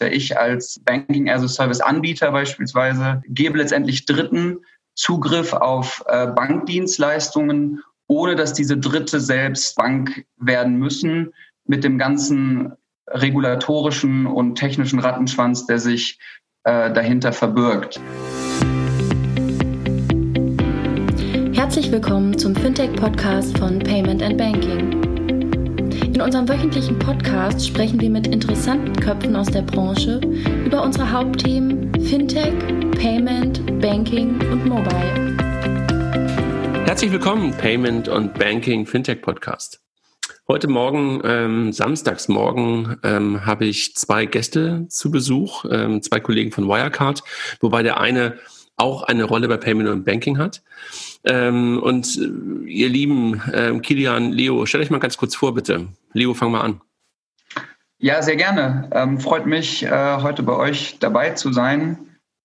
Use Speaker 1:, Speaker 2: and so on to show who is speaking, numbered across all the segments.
Speaker 1: Ich als Banking as a Service Anbieter beispielsweise gebe letztendlich Dritten Zugriff auf äh, Bankdienstleistungen, ohne dass diese Dritte selbst Bank werden müssen, mit dem ganzen regulatorischen und technischen Rattenschwanz, der sich äh, dahinter verbirgt.
Speaker 2: Herzlich willkommen zum Fintech-Podcast von Payment and Banking. In unserem wöchentlichen Podcast sprechen wir mit interessanten Köpfen aus der Branche über unsere Hauptthemen Fintech, Payment, Banking und Mobile.
Speaker 3: Herzlich willkommen, Payment und Banking Fintech Podcast. Heute Morgen, ähm, Samstagsmorgen, ähm, habe ich zwei Gäste zu Besuch, ähm, zwei Kollegen von Wirecard, wobei der eine auch eine Rolle bei Payment und Banking hat. Ähm, und äh, ihr lieben ähm, Kilian, Leo, stell euch mal ganz kurz vor, bitte. Leo, fang mal an.
Speaker 1: Ja, sehr gerne. Ähm, freut mich, äh, heute bei euch dabei zu sein.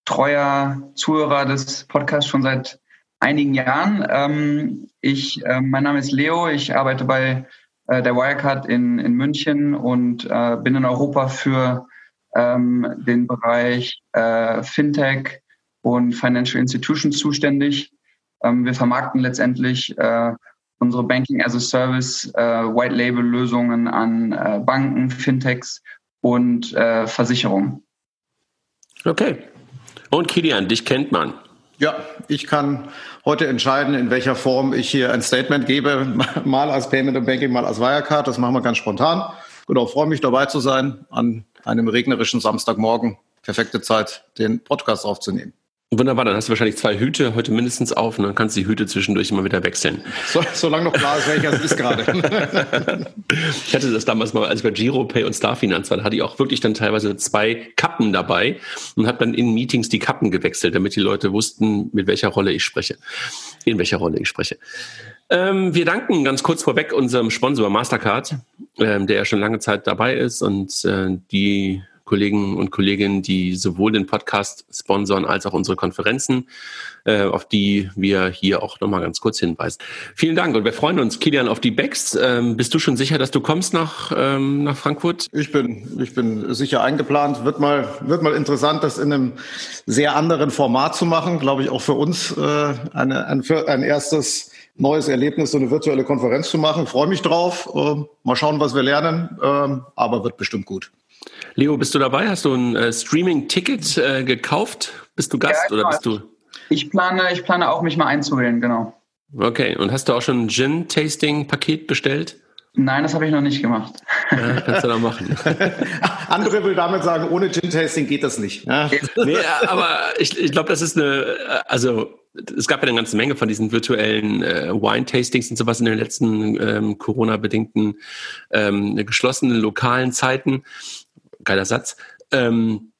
Speaker 1: Treuer Zuhörer des Podcasts schon seit einigen Jahren. Ähm, ich, äh, mein Name ist Leo. Ich arbeite bei äh, der Wirecard in, in München und äh, bin in Europa für ähm, den Bereich äh, Fintech, und Financial Institutions zuständig. Ähm, wir vermarkten letztendlich äh, unsere Banking as a Service äh, White Label Lösungen an äh, Banken, Fintechs und äh, Versicherungen.
Speaker 3: Okay. Und Kilian, dich kennt man.
Speaker 4: Ja, ich kann heute entscheiden, in welcher Form ich hier ein Statement gebe, mal als Payment und Banking, mal als Wirecard. Das machen wir ganz spontan. Genau, freue mich dabei zu sein an einem regnerischen Samstagmorgen. Perfekte Zeit, den Podcast aufzunehmen.
Speaker 3: Wunderbar, dann hast du wahrscheinlich zwei Hüte heute mindestens auf und dann kannst du die Hüte zwischendurch immer wieder wechseln.
Speaker 4: So, solange noch klar ist, welcher es ist gerade.
Speaker 3: ich hatte das damals mal, als ich bei GiroPay und Starfinanz war, da hatte ich auch wirklich dann teilweise zwei Kappen dabei und habe dann in Meetings die Kappen gewechselt, damit die Leute wussten, mit welcher Rolle ich spreche, in welcher Rolle ich spreche. Ähm, wir danken ganz kurz vorweg unserem Sponsor Mastercard, ähm, der ja schon lange Zeit dabei ist und äh, die Kollegen und Kolleginnen, die sowohl den Podcast sponsern als auch unsere Konferenzen, äh, auf die wir hier auch nochmal ganz kurz hinweisen. Vielen Dank und wir freuen uns, Kilian, auf die Backs. Ähm, bist du schon sicher, dass du kommst nach, ähm, nach Frankfurt?
Speaker 4: Ich bin, ich bin sicher eingeplant. Wird mal, wird mal interessant, das in einem sehr anderen Format zu machen. Glaube ich auch für uns äh, eine, ein, ein erstes neues Erlebnis, so eine virtuelle Konferenz zu machen. Freue mich drauf. Äh, mal schauen, was wir lernen. Äh, aber wird bestimmt gut.
Speaker 3: Leo, bist du dabei? Hast du ein äh, Streaming-Ticket äh, gekauft? Bist du Gast ja, oder bist du?
Speaker 1: Ich plane, ich plane auch, mich mal einzuwählen, genau.
Speaker 3: Okay, und hast du auch schon ein Gin-Tasting-Paket bestellt?
Speaker 1: Nein, das habe ich noch nicht gemacht.
Speaker 3: Ja, kannst du noch machen.
Speaker 4: Andere will damit sagen, ohne Gin-Tasting geht das nicht. Ja.
Speaker 3: Nee, aber ich, ich glaube, das ist eine, also es gab ja eine ganze Menge von diesen virtuellen äh, Wine-Tastings und sowas in den letzten ähm, Corona-bedingten ähm, geschlossenen lokalen Zeiten geiler Satz. Ähm,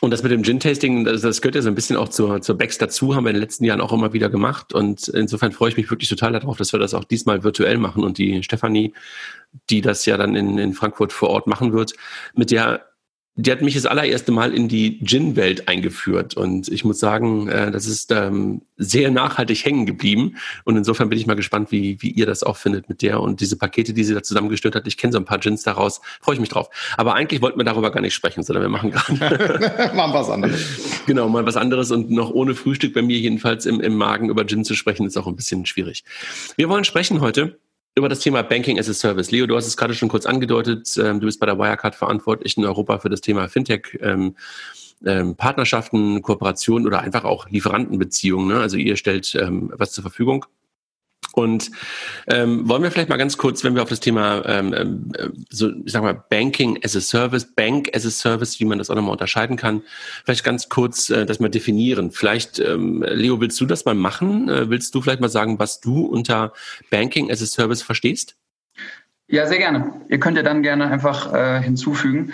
Speaker 3: und das mit dem Gin-Tasting, das, das gehört ja so ein bisschen auch zur, zur Becks dazu, haben wir in den letzten Jahren auch immer wieder gemacht. Und insofern freue ich mich wirklich total darauf, dass wir das auch diesmal virtuell machen. Und die Stefanie, die das ja dann in, in Frankfurt vor Ort machen wird, mit der die hat mich das allererste Mal in die Gin-Welt eingeführt. Und ich muss sagen, äh, das ist ähm, sehr nachhaltig hängen geblieben. Und insofern bin ich mal gespannt, wie, wie ihr das auch findet mit der und diese Pakete, die sie da zusammengestellt hat. Ich kenne so ein paar Gins daraus. Freue ich mich drauf. Aber eigentlich wollten wir darüber gar nicht sprechen, sondern wir machen gerade
Speaker 4: machen was anderes.
Speaker 3: Genau, mal was anderes. Und noch ohne Frühstück bei mir jedenfalls im, im Magen über Gin zu sprechen, ist auch ein bisschen schwierig. Wir wollen sprechen heute über das Thema Banking as a Service. Leo, du hast es gerade schon kurz angedeutet. Ähm, du bist bei der Wirecard verantwortlich in Europa für das Thema Fintech. Ähm, ähm, Partnerschaften, Kooperationen oder einfach auch Lieferantenbeziehungen. Ne? Also ihr stellt was zur Verfügung. Und ähm, wollen wir vielleicht mal ganz kurz, wenn wir auf das Thema, ähm, ähm, so, ich sag mal, Banking as a Service, Bank as a Service, wie man das auch nochmal unterscheiden kann, vielleicht ganz kurz äh, das mal definieren. Vielleicht, ähm, Leo, willst du das mal machen? Äh, willst du vielleicht mal sagen, was du unter Banking as a Service verstehst?
Speaker 1: Ja, sehr gerne. Ihr könnt ja dann gerne einfach äh, hinzufügen.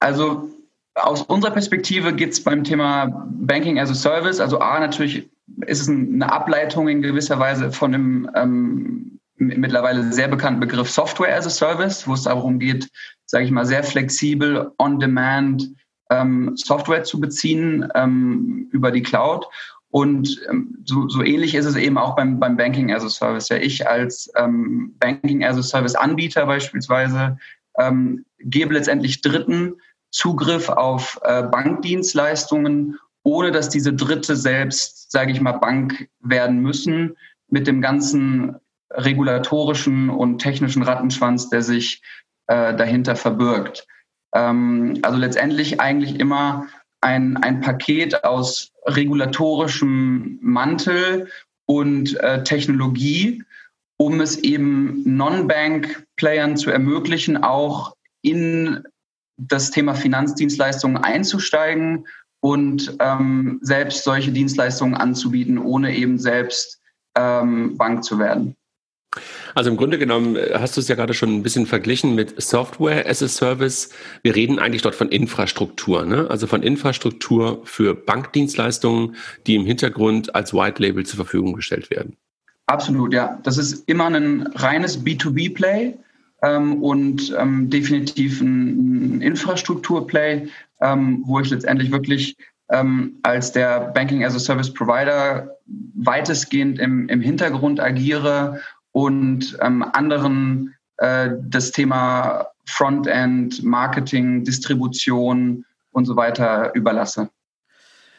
Speaker 1: Also aus unserer Perspektive geht es beim Thema Banking as a Service, also A natürlich ist es eine Ableitung in gewisser Weise von dem ähm, mittlerweile sehr bekannten Begriff Software as a Service, wo es darum geht, sage ich mal, sehr flexibel, on-demand ähm, Software zu beziehen ähm, über die Cloud. Und ähm, so, so ähnlich ist es eben auch beim, beim Banking as a Service. Ja, ich als ähm, Banking as a Service Anbieter beispielsweise ähm, gebe letztendlich Dritten Zugriff auf äh, Bankdienstleistungen, ohne dass diese Dritte selbst, sage ich mal, Bank werden müssen, mit dem ganzen regulatorischen und technischen Rattenschwanz, der sich äh, dahinter verbirgt. Ähm, also letztendlich eigentlich immer ein, ein Paket aus regulatorischem Mantel und äh, Technologie, um es eben Non-Bank-Playern zu ermöglichen, auch in das Thema Finanzdienstleistungen einzusteigen und ähm, selbst solche Dienstleistungen anzubieten, ohne eben selbst ähm, Bank zu werden.
Speaker 3: Also im Grunde genommen äh, hast du es ja gerade schon ein bisschen verglichen mit Software as a Service. Wir reden eigentlich dort von Infrastruktur, ne? also von Infrastruktur für Bankdienstleistungen, die im Hintergrund als White Label zur Verfügung gestellt werden.
Speaker 1: Absolut, ja. Das ist immer ein reines B2B-Play ähm, und ähm, definitiv ein, ein Infrastruktur-Play, ähm, wo ich letztendlich wirklich ähm, als der Banking as a Service Provider weitestgehend im, im Hintergrund agiere und ähm, anderen äh, das Thema Frontend, Marketing, Distribution und so weiter überlasse.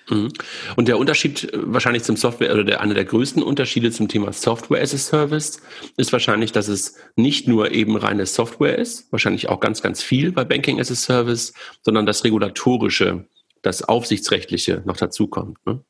Speaker 3: Mhm. Und der Unterschied äh, wahrscheinlich zum Software oder der, einer der größten Unterschiede zum Thema Software as a Service ist wahrscheinlich, dass es nicht nur eben reine Software ist, wahrscheinlich auch ganz, ganz viel bei Banking as a Service, sondern das regulatorische, das aufsichtsrechtliche noch dazukommt. Ne?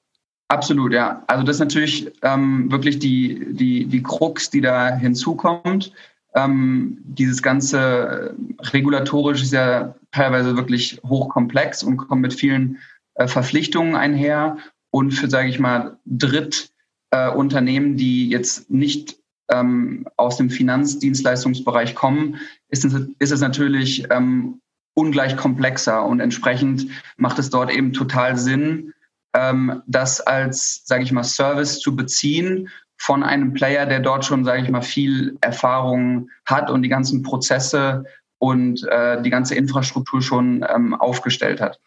Speaker 1: Absolut, ja. Also das ist natürlich ähm, wirklich die, die, die Krux, die da hinzukommt. Ähm, dieses ganze regulatorische ist ja teilweise wirklich hochkomplex und kommt mit vielen äh, Verpflichtungen einher. Und für, sage ich mal, Drittunternehmen, äh, die jetzt nicht ähm, aus dem Finanzdienstleistungsbereich kommen, ist es, ist es natürlich ähm, ungleich komplexer und entsprechend macht es dort eben total Sinn, ähm, das als, sage ich mal, Service zu beziehen von einem Player, der dort schon, sage ich mal, viel Erfahrung hat und die ganzen Prozesse und äh, die ganze Infrastruktur schon ähm, aufgestellt hat.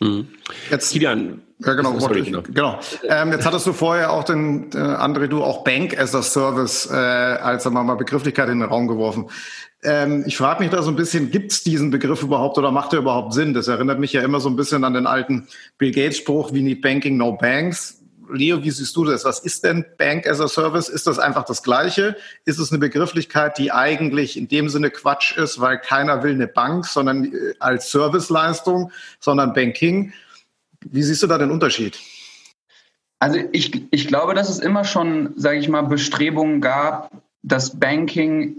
Speaker 4: Mhm. Jetzt, Kilian, ja, genau, sorry, ich, genau. Ähm, jetzt hattest du vorher auch den, äh, André, du auch Bank as a Service äh, als mal Begrifflichkeit in den Raum geworfen. Ähm, ich frage mich da so ein bisschen, gibt es diesen Begriff überhaupt oder macht er überhaupt Sinn? Das erinnert mich ja immer so ein bisschen an den alten Bill Gates-Spruch, we need banking, no banks. Leo, wie siehst du das? Was ist denn Bank as a Service? Ist das einfach das Gleiche? Ist es eine Begrifflichkeit, die eigentlich in dem Sinne Quatsch ist, weil keiner will eine Bank, sondern äh, als Serviceleistung, sondern Banking? Wie siehst du da den Unterschied?
Speaker 1: Also ich, ich glaube, dass es immer schon, sage ich mal, Bestrebungen gab, das Banking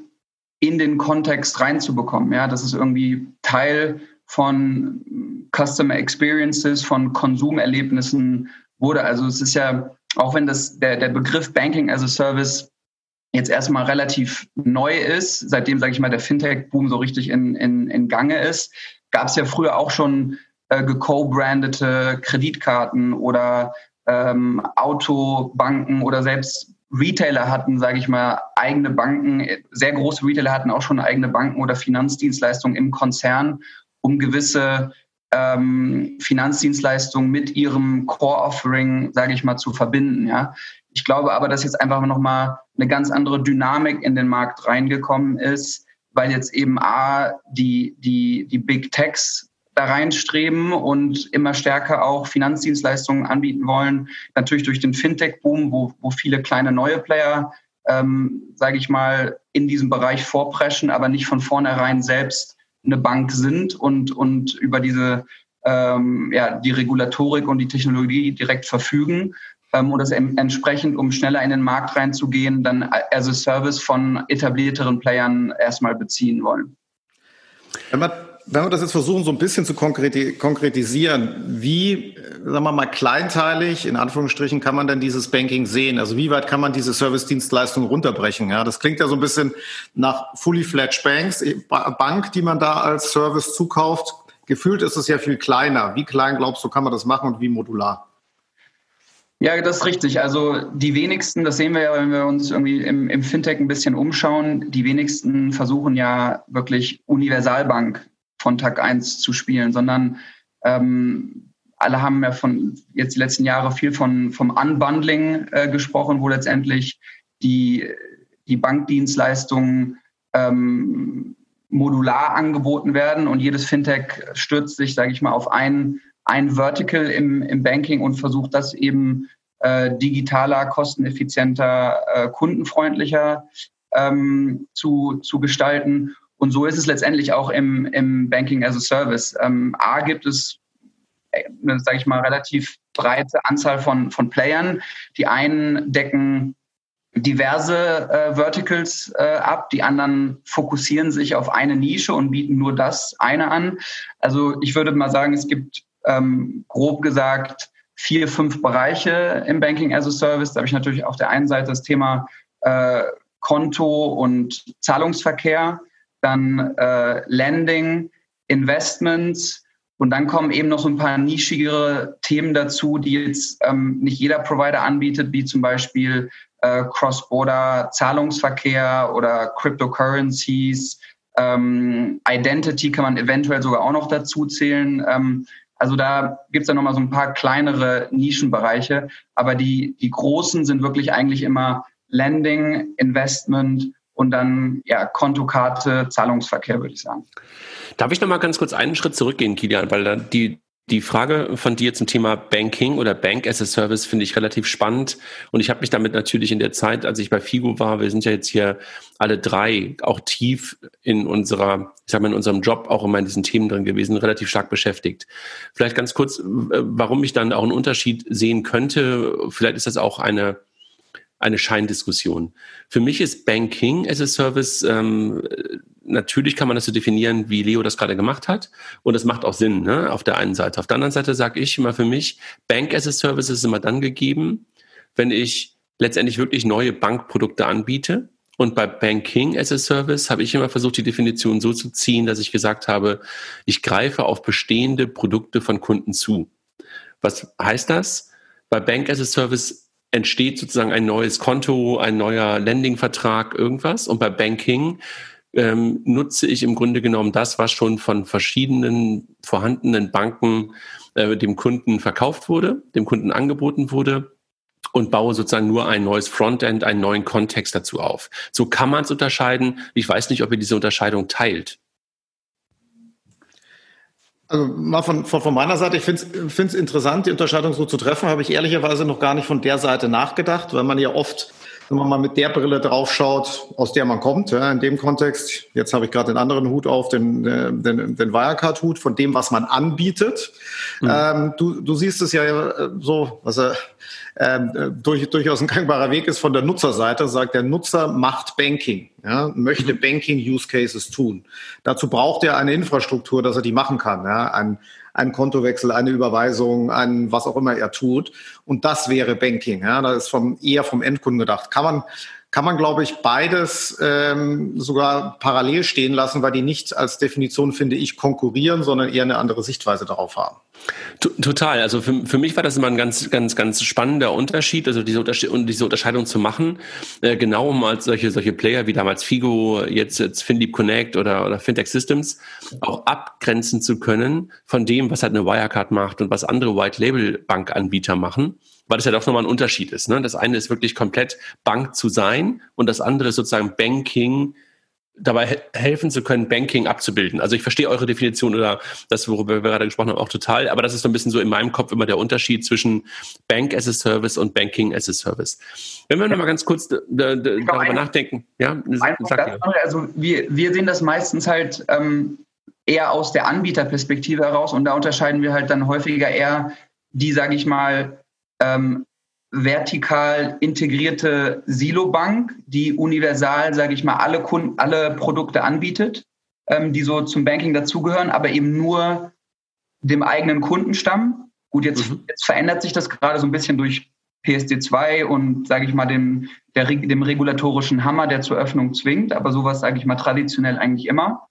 Speaker 1: in den Kontext reinzubekommen. Ja, das ist irgendwie Teil von Customer Experiences, von Konsumerlebnissen wurde. Also es ist ja, auch wenn das der, der Begriff Banking as a Service jetzt erstmal relativ neu ist, seitdem, sage ich mal, der Fintech-Boom so richtig in, in, in Gange ist, gab es ja früher auch schon äh, geco-brandete Kreditkarten oder ähm, Autobanken oder selbst Retailer hatten, sage ich mal, eigene Banken, sehr große Retailer hatten auch schon eigene Banken oder Finanzdienstleistungen im Konzern, um gewisse ähm, Finanzdienstleistungen mit ihrem Core-Offering, sage ich mal, zu verbinden. Ja. Ich glaube aber, dass jetzt einfach nochmal eine ganz andere Dynamik in den Markt reingekommen ist, weil jetzt eben A, die, die, die Big Techs da reinstreben und immer stärker auch Finanzdienstleistungen anbieten wollen. Natürlich durch den Fintech-Boom, wo, wo viele kleine neue Player, ähm, sage ich mal, in diesem Bereich vorpreschen, aber nicht von vornherein selbst eine Bank sind und, und über diese ähm, ja, die Regulatorik und die Technologie direkt verfügen ähm, und das entsprechend, um schneller in den Markt reinzugehen, dann as a Service von etablierteren Playern erstmal beziehen wollen.
Speaker 4: Wenn man wenn wir das jetzt versuchen, so ein bisschen zu konkretisieren, wie, sagen wir mal, kleinteilig, in Anführungsstrichen, kann man denn dieses Banking sehen? Also wie weit kann man diese Service-Dienstleistung runterbrechen? Ja, das klingt ja so ein bisschen nach fully fledged Banks, Bank, die man da als Service zukauft. Gefühlt ist es ja viel kleiner. Wie klein glaubst du, kann man das machen und wie modular?
Speaker 1: Ja, das ist richtig. Also die wenigsten, das sehen wir ja, wenn wir uns irgendwie im, im Fintech ein bisschen umschauen, die wenigsten versuchen ja wirklich Universalbank von Tag 1 zu spielen, sondern ähm, alle haben ja von jetzt die letzten Jahre viel von vom Unbundling äh, gesprochen, wo letztendlich die, die Bankdienstleistungen ähm, modular angeboten werden und jedes Fintech stürzt sich, sage ich mal, auf ein, ein Vertical im, im Banking und versucht das eben äh, digitaler, kosteneffizienter, äh, kundenfreundlicher ähm, zu, zu gestalten. Und so ist es letztendlich auch im, im Banking as a Service. Ähm, A gibt es, äh, sage ich mal, relativ breite Anzahl von, von Playern. Die einen decken diverse äh, Verticals äh, ab, die anderen fokussieren sich auf eine Nische und bieten nur das eine an. Also ich würde mal sagen, es gibt ähm, grob gesagt vier, fünf Bereiche im Banking as a Service. Da habe ich natürlich auf der einen Seite das Thema äh, Konto und Zahlungsverkehr, dann äh, Lending, Investments und dann kommen eben noch so ein paar nischigere Themen dazu, die jetzt ähm, nicht jeder Provider anbietet, wie zum Beispiel äh, Cross-Border Zahlungsverkehr oder Cryptocurrencies. Ähm, Identity kann man eventuell sogar auch noch dazu zählen. Ähm, also da gibt es dann nochmal so ein paar kleinere Nischenbereiche, aber die, die großen sind wirklich eigentlich immer Lending, Investment und dann ja Kontokarte, Zahlungsverkehr, würde ich sagen.
Speaker 3: Darf ich nochmal ganz kurz einen Schritt zurückgehen, Kilian, weil die die Frage von dir zum Thema Banking oder Bank as a Service finde ich relativ spannend. Und ich habe mich damit natürlich in der Zeit, als ich bei Figo war, wir sind ja jetzt hier alle drei auch tief in unserer, ich sag mal, in unserem Job auch immer in diesen Themen drin gewesen, relativ stark beschäftigt. Vielleicht ganz kurz, warum ich dann auch einen Unterschied sehen könnte. Vielleicht ist das auch eine, eine Scheindiskussion. Für mich ist Banking as a Service ähm, natürlich kann man das so definieren, wie Leo das gerade gemacht hat. Und es macht auch Sinn, ne? auf der einen Seite. Auf der anderen Seite sage ich immer für mich, Bank as a Service ist immer dann gegeben, wenn ich letztendlich wirklich neue Bankprodukte anbiete. Und bei Banking as a Service habe ich immer versucht, die Definition so zu ziehen, dass ich gesagt habe, ich greife auf bestehende Produkte von Kunden zu. Was heißt das? Bei Bank as a Service entsteht sozusagen ein neues Konto, ein neuer Lending-Vertrag, irgendwas. Und bei Banking ähm, nutze ich im Grunde genommen das, was schon von verschiedenen vorhandenen Banken äh, dem Kunden verkauft wurde, dem Kunden angeboten wurde und baue sozusagen nur ein neues Frontend, einen neuen Kontext dazu auf. So kann man es unterscheiden. Ich weiß nicht, ob ihr diese Unterscheidung teilt.
Speaker 4: Also mal von, von, von meiner Seite, ich finde es interessant, die Unterscheidung so zu treffen, habe ich ehrlicherweise noch gar nicht von der Seite nachgedacht, weil man ja oft wenn man mal mit der Brille draufschaut, aus der man kommt, ja, in dem Kontext, jetzt habe ich gerade den anderen Hut auf, den, äh, den, den Wirecard-Hut, von dem, was man anbietet. Mhm. Ähm, du, du siehst es ja äh, so, was er äh, durch, durchaus ein gangbarer Weg ist von der Nutzerseite, sagt der Nutzer macht Banking, ja, möchte mhm. Banking-Use-Cases tun. Dazu braucht er eine Infrastruktur, dass er die machen kann. Ja, ein, ein Kontowechsel, eine Überweisung, ein was auch immer er tut. Und das wäre Banking. Ja, das ist vom, eher vom Endkunden gedacht. Kann man, kann man, glaube ich, beides ähm, sogar parallel stehen lassen, weil die nicht als Definition, finde ich, konkurrieren, sondern eher eine andere Sichtweise darauf haben.
Speaker 3: Total. Also für, für mich war das immer ein ganz, ganz, ganz spannender Unterschied, also diese, Unterschied, diese Unterscheidung zu machen, äh, genau um als solche, solche Player wie damals Figo, jetzt, jetzt FinDeep Connect oder, oder Fintech Systems auch abgrenzen zu können von dem, was halt eine Wirecard macht und was andere White Label Bankanbieter machen, weil das ja doch nochmal ein Unterschied ist. Ne? Das eine ist wirklich komplett Bank zu sein und das andere ist sozusagen Banking dabei helfen zu können, Banking abzubilden. Also ich verstehe eure Definition oder das, worüber wir gerade gesprochen haben, auch total, aber das ist so ein bisschen so in meinem Kopf immer der Unterschied zwischen Bank as a Service und Banking as a Service. Wenn wir ja. noch mal ganz kurz darüber ein, nachdenken, ja,
Speaker 1: sag also wir, wir sehen das meistens halt ähm, eher aus der Anbieterperspektive heraus und da unterscheiden wir halt dann häufiger eher die, sage ich mal, ähm, vertikal integrierte Silo-Bank, die universal, sage ich mal, alle Kunden, alle Produkte anbietet, ähm, die so zum Banking dazugehören, aber eben nur dem eigenen Kundenstamm. Gut, jetzt, mhm. jetzt verändert sich das gerade so ein bisschen durch PSD2 und, sage ich mal, dem, der, dem regulatorischen Hammer, der zur Öffnung zwingt, aber sowas, sage ich mal, traditionell eigentlich immer.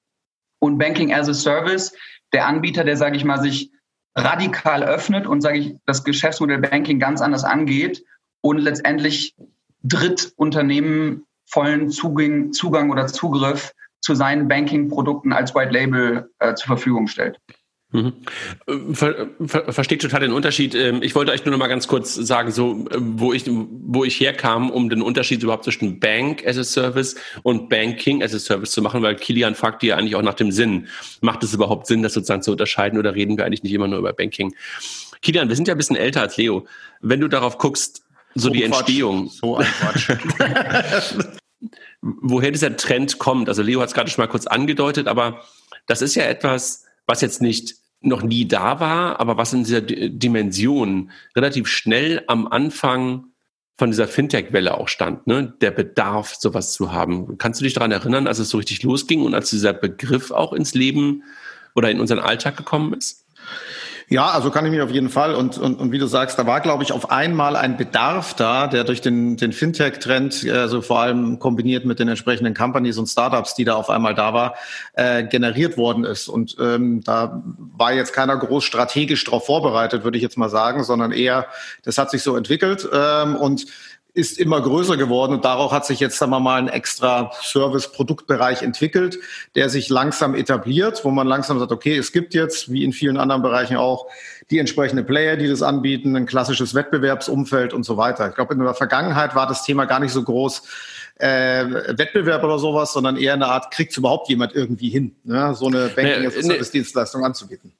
Speaker 1: Und Banking as a Service, der Anbieter, der, sage ich mal, sich radikal öffnet und, sage ich, das Geschäftsmodell Banking ganz anders angeht und letztendlich Drittunternehmen vollen Zugang, Zugang oder Zugriff zu seinen Banking-Produkten als White Label äh, zur Verfügung stellt.
Speaker 3: Mhm. Ver, ver, versteht total den Unterschied. Ähm, ich wollte euch nur noch mal ganz kurz sagen, so wo ich wo ich herkam, um den Unterschied überhaupt zwischen Bank as a Service und Banking as a Service zu machen, weil Kilian fragt ja eigentlich auch nach dem Sinn. Macht es überhaupt Sinn, das sozusagen zu unterscheiden oder reden wir eigentlich nicht immer nur über Banking? Kilian, wir sind ja ein bisschen älter als Leo. Wenn du darauf guckst, so, so die Quatsch. Entstehung. So ein Quatsch. woher dieser Trend kommt. Also Leo hat es gerade schon mal kurz angedeutet, aber das ist ja etwas, was jetzt nicht noch nie da war, aber was in dieser D Dimension relativ schnell am Anfang von dieser Fintech-Welle auch stand, ne? der Bedarf, sowas zu haben. Kannst du dich daran erinnern, als es so richtig losging und als dieser Begriff auch ins Leben oder in unseren Alltag gekommen ist?
Speaker 4: Ja, also kann ich mich auf jeden Fall. Und, und, und wie du sagst, da war, glaube ich, auf einmal ein Bedarf da, der durch den, den Fintech-Trend, also vor allem kombiniert mit den entsprechenden Companies und Startups, die da auf einmal da war, äh, generiert worden ist. Und ähm, da war jetzt keiner groß strategisch darauf vorbereitet, würde ich jetzt mal sagen, sondern eher, das hat sich so entwickelt. Ähm, und ist immer größer geworden und darauf hat sich jetzt sagen wir mal ein extra Service-Produktbereich entwickelt, der sich langsam etabliert, wo man langsam sagt, okay, es gibt jetzt, wie in vielen anderen Bereichen auch, die entsprechenden Player, die das anbieten, ein klassisches Wettbewerbsumfeld und so weiter. Ich glaube, in der Vergangenheit war das Thema gar nicht so groß, äh, Wettbewerb oder sowas, sondern eher eine Art, kriegt überhaupt jemand irgendwie hin, ne? so eine Banking-Service-Dienstleistung anzubieten?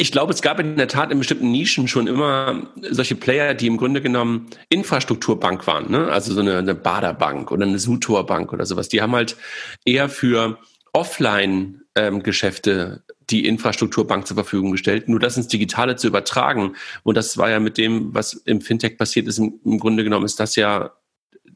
Speaker 3: Ich glaube, es gab in der Tat in bestimmten Nischen schon immer solche Player, die im Grunde genommen Infrastrukturbank waren, ne? also so eine, eine Baderbank oder eine Sutor-Bank oder sowas. Die haben halt eher für Offline-Geschäfte ähm, die Infrastrukturbank zur Verfügung gestellt, nur das ins Digitale zu übertragen. Und das war ja mit dem, was im Fintech passiert ist, im, im Grunde genommen ist das ja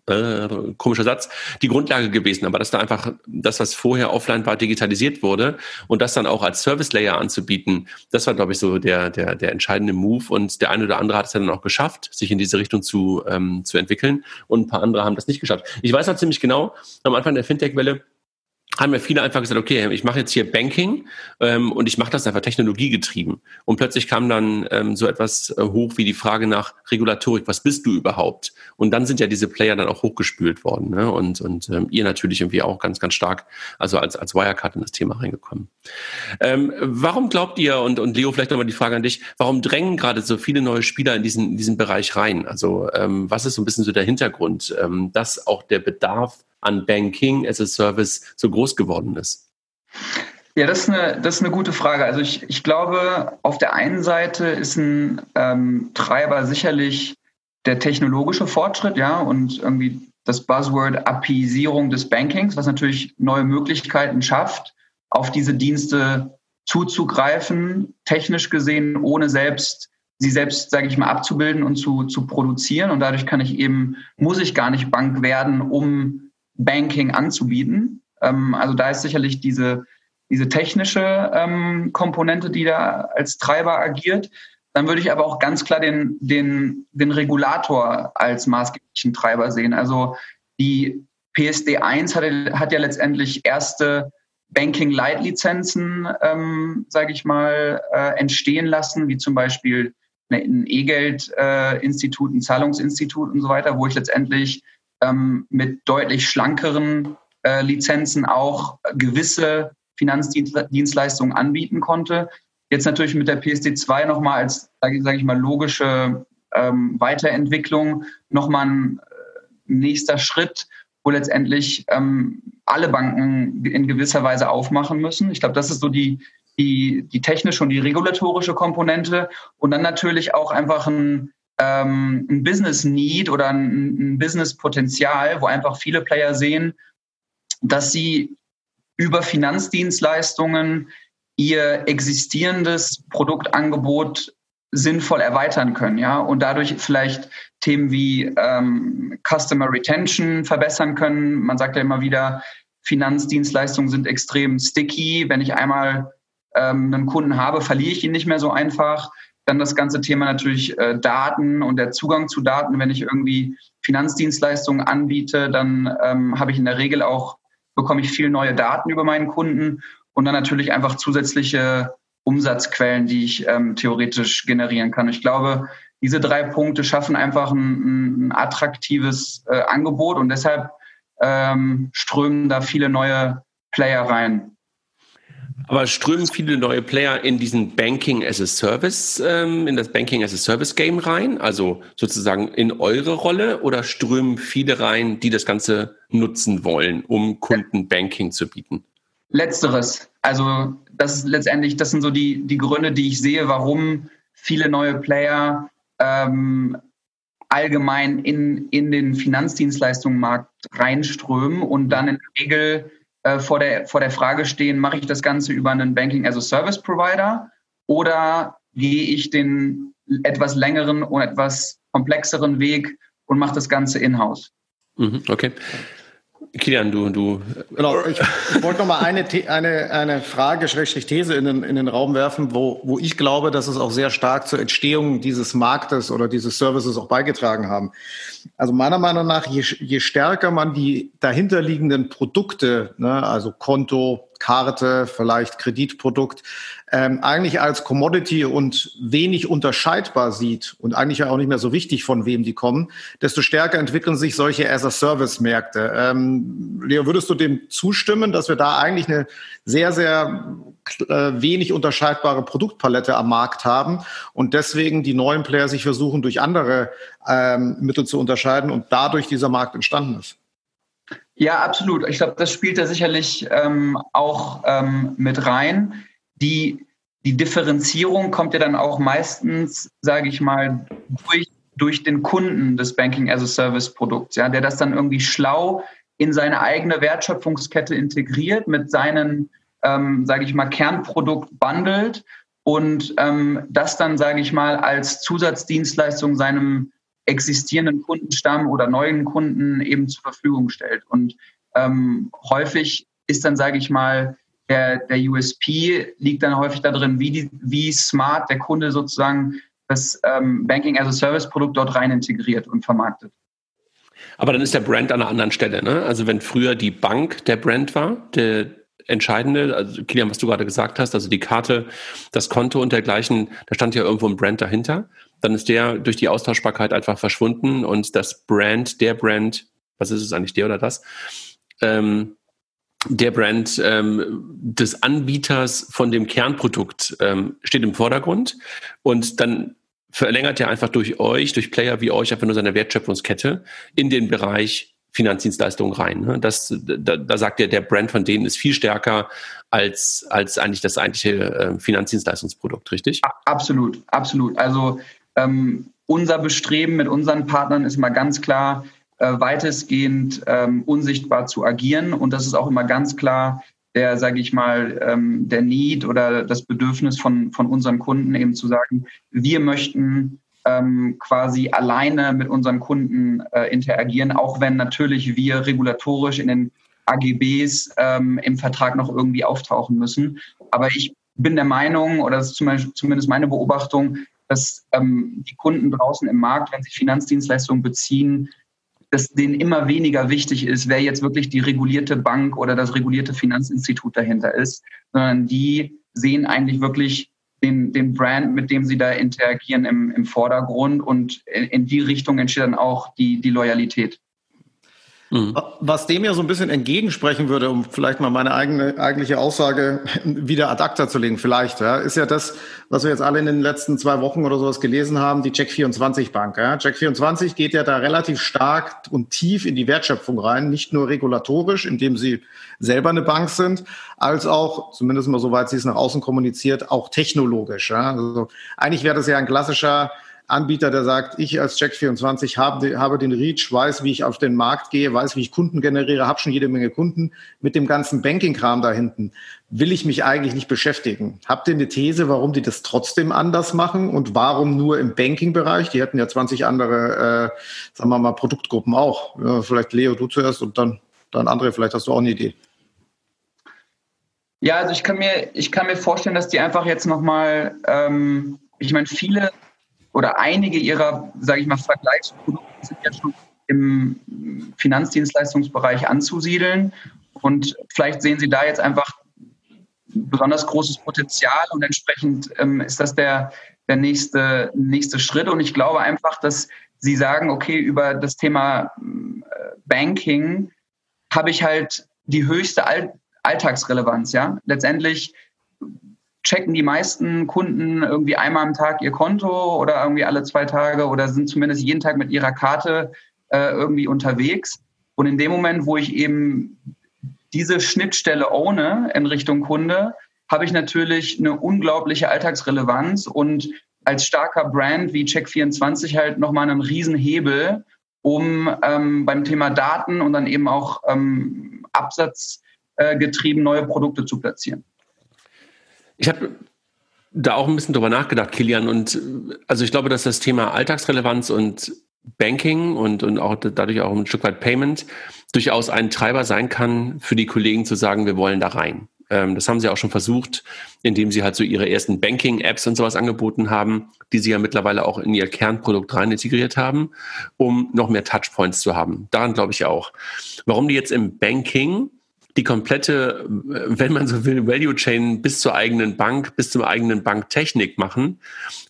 Speaker 3: äh, komischer Satz, die Grundlage gewesen, aber dass da einfach das, was vorher offline war, digitalisiert wurde und das dann auch als Service Layer anzubieten, das war, glaube ich, so der, der, der entscheidende Move. Und der eine oder andere hat es dann auch geschafft, sich in diese Richtung zu, ähm, zu entwickeln. Und ein paar andere haben das nicht geschafft. Ich weiß halt ziemlich genau, am Anfang der Fintech-Welle, haben ja viele einfach gesagt, okay, ich mache jetzt hier Banking ähm, und ich mache das einfach technologiegetrieben. Und plötzlich kam dann ähm, so etwas äh, hoch wie die Frage nach Regulatorik, was bist du überhaupt? Und dann sind ja diese Player dann auch hochgespült worden. Ne? Und, und ähm, ihr natürlich irgendwie auch ganz, ganz stark, also als, als Wirecard in das Thema reingekommen. Ähm, warum glaubt ihr, und, und Leo, vielleicht nochmal die Frage an dich, warum drängen gerade so viele neue Spieler in diesen, in diesen Bereich rein? Also ähm, was ist so ein bisschen so der Hintergrund, ähm, dass auch der Bedarf an Banking as a Service so groß geworden ist?
Speaker 1: Ja, das ist eine, das ist eine gute Frage. Also ich, ich glaube, auf der einen Seite ist ein ähm, Treiber sicherlich der technologische Fortschritt, ja, und irgendwie das Buzzword Apisierung des Bankings, was natürlich neue Möglichkeiten schafft, auf diese Dienste zuzugreifen, technisch gesehen, ohne selbst sie selbst, sage ich mal, abzubilden und zu, zu produzieren. Und dadurch kann ich eben, muss ich gar nicht Bank werden, um Banking anzubieten. Ähm, also da ist sicherlich diese, diese technische ähm, Komponente, die da als Treiber agiert. Dann würde ich aber auch ganz klar den, den, den Regulator als maßgeblichen Treiber sehen. Also die PSD 1 hat, hat ja letztendlich erste Banking-Light-Lizenzen, ähm, sage ich mal, äh, entstehen lassen, wie zum Beispiel ein E-Geld-Institut, äh, ein Zahlungsinstitut und so weiter, wo ich letztendlich ähm, mit deutlich schlankeren äh, Lizenzen auch gewisse Finanzdienstleistungen anbieten konnte. Jetzt natürlich mit der PSD2 nochmal als, sage ich mal, logische ähm, Weiterentwicklung nochmal ein äh, nächster Schritt, wo letztendlich ähm, alle Banken in gewisser Weise aufmachen müssen. Ich glaube, das ist so die, die, die technische und die regulatorische Komponente und dann natürlich auch einfach ein, ähm, ein Business Need oder ein, ein Business Potenzial, wo einfach viele Player sehen, dass sie über Finanzdienstleistungen ihr existierendes Produktangebot sinnvoll erweitern können, ja, und dadurch vielleicht Themen wie ähm, Customer Retention verbessern können. Man sagt ja immer wieder, Finanzdienstleistungen sind extrem sticky. Wenn ich einmal ähm, einen Kunden habe, verliere ich ihn nicht mehr so einfach. Dann das ganze Thema natürlich äh, Daten und der Zugang zu Daten. Wenn ich irgendwie Finanzdienstleistungen anbiete, dann ähm, habe ich in der Regel auch, bekomme ich viel neue Daten über meinen Kunden und dann natürlich einfach zusätzliche Umsatzquellen, die ich ähm, theoretisch generieren kann. Ich glaube, diese drei Punkte schaffen einfach ein, ein attraktives äh, Angebot und deshalb ähm, strömen da viele neue Player rein.
Speaker 3: Aber strömen viele neue Player in diesen Banking as a Service, ähm, in das Banking as a Service Game rein, also sozusagen in eure Rolle, oder strömen viele rein, die das Ganze nutzen wollen, um Kunden Banking zu bieten?
Speaker 1: Letzteres. Also das ist letztendlich, das sind so die, die Gründe, die ich sehe, warum viele neue Player ähm, allgemein in, in den Finanzdienstleistungsmarkt reinströmen und dann in der Regel äh, vor, der, vor der Frage stehen, mache ich das Ganze über einen Banking as a Service Provider oder gehe ich den etwas längeren und etwas komplexeren Weg und mache das Ganze in-house.
Speaker 3: Mhm, okay. Kilian, du, du.
Speaker 4: Genau, ich, wollte noch mal eine, eine, eine Frage, Schrägstrich These in den, in den Raum werfen, wo, wo ich glaube, dass es auch sehr stark zur Entstehung dieses Marktes oder dieses Services auch beigetragen haben. Also meiner Meinung nach, je, je stärker man die dahinterliegenden Produkte, ne, also Konto, Karte, vielleicht Kreditprodukt, ähm, eigentlich als Commodity und wenig unterscheidbar sieht und eigentlich auch nicht mehr so wichtig, von wem die kommen, desto stärker entwickeln sich solche As-a-Service-Märkte. Ähm, Leo, würdest du dem zustimmen, dass wir da eigentlich eine sehr, sehr äh, wenig unterscheidbare Produktpalette am Markt haben und deswegen die neuen Player sich versuchen, durch andere ähm, Mittel zu unterscheiden und dadurch dieser Markt entstanden ist?
Speaker 1: Ja, absolut. Ich glaube, das spielt da sicherlich ähm, auch ähm, mit rein. Die, die Differenzierung kommt ja dann auch meistens, sage ich mal, durch, durch den Kunden des Banking as a Service Produkts, ja, der das dann irgendwie schlau in seine eigene Wertschöpfungskette integriert, mit seinen, ähm, sage ich mal, Kernprodukt bundelt und ähm, das dann, sage ich mal, als Zusatzdienstleistung seinem existierenden Kundenstamm oder neuen Kunden eben zur Verfügung stellt. Und ähm, häufig ist dann, sage ich mal, der, der USP liegt dann häufig darin, wie, die, wie smart der Kunde sozusagen das ähm, Banking as a Service Produkt dort rein integriert und vermarktet.
Speaker 3: Aber dann ist der Brand an einer anderen Stelle. Ne? Also wenn früher die Bank der Brand war, der entscheidende, also Kilian, was du gerade gesagt hast, also die Karte, das Konto und dergleichen, da stand ja irgendwo ein Brand dahinter dann ist der durch die Austauschbarkeit einfach verschwunden und das Brand, der Brand, was ist es eigentlich, der oder das? Ähm, der Brand ähm, des Anbieters von dem Kernprodukt ähm, steht im Vordergrund und dann verlängert er einfach durch euch, durch Player wie euch einfach nur seine Wertschöpfungskette in den Bereich Finanzdienstleistungen rein. Ne? Das, da, da sagt er, der Brand von denen ist viel stärker als, als eigentlich das eigentliche äh, Finanzdienstleistungsprodukt, richtig?
Speaker 1: Absolut, absolut. Also ähm, unser Bestreben mit unseren Partnern ist immer ganz klar, äh, weitestgehend ähm, unsichtbar zu agieren. Und das ist auch immer ganz klar der, sage ich mal, ähm, der Need oder das Bedürfnis von, von unseren Kunden eben zu sagen, wir möchten ähm, quasi alleine mit unseren Kunden äh, interagieren, auch wenn natürlich wir regulatorisch in den AGBs ähm, im Vertrag noch irgendwie auftauchen müssen. Aber ich bin der Meinung, oder das ist zumindest meine Beobachtung, dass ähm, die Kunden draußen im Markt, wenn sie Finanzdienstleistungen beziehen, dass denen immer weniger wichtig ist, wer jetzt wirklich die regulierte Bank oder das regulierte Finanzinstitut dahinter ist, sondern die sehen eigentlich wirklich den, den Brand, mit dem sie da interagieren, im, im Vordergrund und in, in die Richtung entsteht dann auch die, die Loyalität.
Speaker 4: Mhm. Was dem ja so ein bisschen entgegensprechen würde, um vielleicht mal meine eigene eigentliche Aussage wieder ad acta zu legen, vielleicht, ja, ist ja das, was wir jetzt alle in den letzten zwei Wochen oder sowas gelesen haben, die Check24 Bank. Ja. Check24 geht ja da relativ stark und tief in die Wertschöpfung rein, nicht nur regulatorisch, indem sie selber eine Bank sind, als auch, zumindest mal soweit sie es nach außen kommuniziert, auch technologisch. Ja. Also eigentlich wäre das ja ein klassischer Anbieter, der sagt, ich als Check24 habe, habe den Reach, weiß, wie ich auf den Markt gehe, weiß, wie ich Kunden generiere, habe schon jede Menge Kunden. Mit dem ganzen Banking-Kram da hinten will ich mich eigentlich nicht beschäftigen. Habt ihr eine These, warum die das trotzdem anders machen und warum nur im Banking-Bereich? Die hätten ja 20 andere, äh, sagen wir mal, Produktgruppen auch. Ja, vielleicht Leo, du zuerst und dann, dann andere, vielleicht hast du auch eine Idee.
Speaker 1: Ja, also ich kann mir, ich kann mir vorstellen, dass die einfach jetzt nochmal, ähm, ich meine, viele oder einige ihrer, sage ich mal, Vergleichsprodukte sind ja schon im Finanzdienstleistungsbereich anzusiedeln. Und vielleicht sehen Sie da jetzt einfach besonders großes Potenzial und entsprechend ähm, ist das der, der nächste, nächste Schritt. Und ich glaube einfach, dass Sie sagen, okay, über das Thema äh, Banking habe ich halt die höchste Alltagsrelevanz, ja. Letztendlich checken die meisten Kunden irgendwie einmal am Tag ihr Konto oder irgendwie alle zwei Tage oder sind zumindest jeden Tag mit ihrer Karte äh, irgendwie unterwegs. Und in dem Moment, wo ich eben diese Schnittstelle ohne in Richtung Kunde, habe ich natürlich eine unglaubliche Alltagsrelevanz und als starker Brand wie Check24 halt nochmal einen Riesenhebel, um ähm, beim Thema Daten und dann eben auch ähm, absatzgetrieben äh, neue Produkte zu platzieren.
Speaker 3: Ich habe da auch ein bisschen drüber nachgedacht, Kilian. Und also ich glaube, dass das Thema Alltagsrelevanz und Banking und, und auch dadurch auch ein Stück weit Payment durchaus ein Treiber sein kann, für die Kollegen zu sagen, wir wollen da rein. Ähm, das haben sie auch schon versucht, indem sie halt so ihre ersten Banking-Apps und sowas angeboten haben, die sie ja mittlerweile auch in ihr Kernprodukt rein integriert haben, um noch mehr Touchpoints zu haben. Daran glaube ich auch. Warum die jetzt im Banking die komplette, wenn man so will, Value Chain bis zur eigenen Bank, bis zur eigenen Banktechnik machen,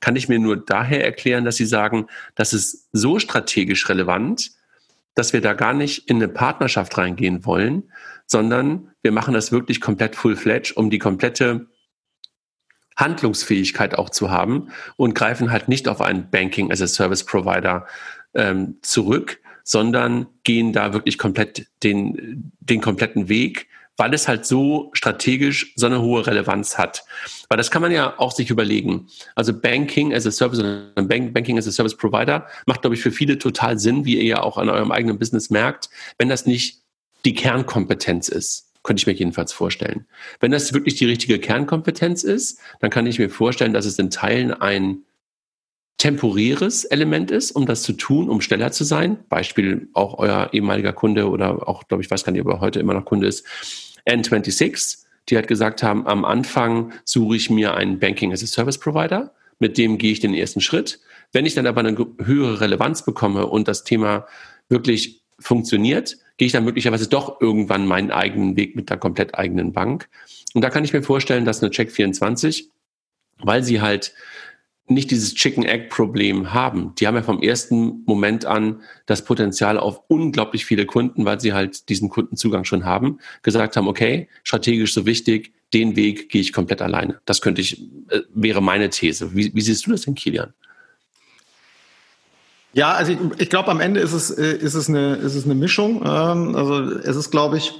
Speaker 3: kann ich mir nur daher erklären, dass sie sagen, das ist so strategisch relevant, dass wir da gar nicht in eine Partnerschaft reingehen wollen, sondern wir machen das wirklich komplett full-fledged, um die komplette Handlungsfähigkeit auch zu haben und greifen halt nicht auf einen Banking as a Service Provider ähm, zurück, sondern gehen da wirklich komplett den, den kompletten Weg, weil es halt so strategisch so eine hohe Relevanz hat. Weil das kann man ja auch sich überlegen. Also Banking as a Service, Banking as a Service Provider macht, glaube ich, für viele total Sinn, wie ihr ja auch an eurem eigenen Business merkt, wenn das nicht die Kernkompetenz ist. Könnte ich mir jedenfalls vorstellen. Wenn das wirklich die richtige Kernkompetenz ist, dann kann ich mir vorstellen, dass es in Teilen ein temporäres Element ist, um das zu tun, um schneller zu sein. Beispiel auch euer ehemaliger Kunde oder auch, glaube ich, weiß gar nicht, ob er heute immer noch Kunde ist, N26, die halt gesagt haben, am Anfang suche ich mir einen Banking as a Service Provider, mit dem gehe ich den ersten Schritt. Wenn ich dann aber eine höhere Relevanz bekomme und das Thema wirklich funktioniert, gehe ich dann möglicherweise doch irgendwann meinen eigenen Weg mit der komplett eigenen Bank. Und da kann ich mir vorstellen, dass eine Check24, weil sie halt nicht dieses Chicken-Egg-Problem haben. Die haben ja vom ersten Moment an das Potenzial auf unglaublich viele Kunden, weil sie halt diesen Kundenzugang schon haben, gesagt haben, okay, strategisch so wichtig, den Weg gehe ich komplett alleine. Das könnte ich, äh, wäre meine These. Wie, wie siehst du das denn, Kilian?
Speaker 4: Ja, also ich, ich glaube, am Ende ist es, äh, ist es, eine, ist es eine Mischung. Ähm, also es ist, glaube ich,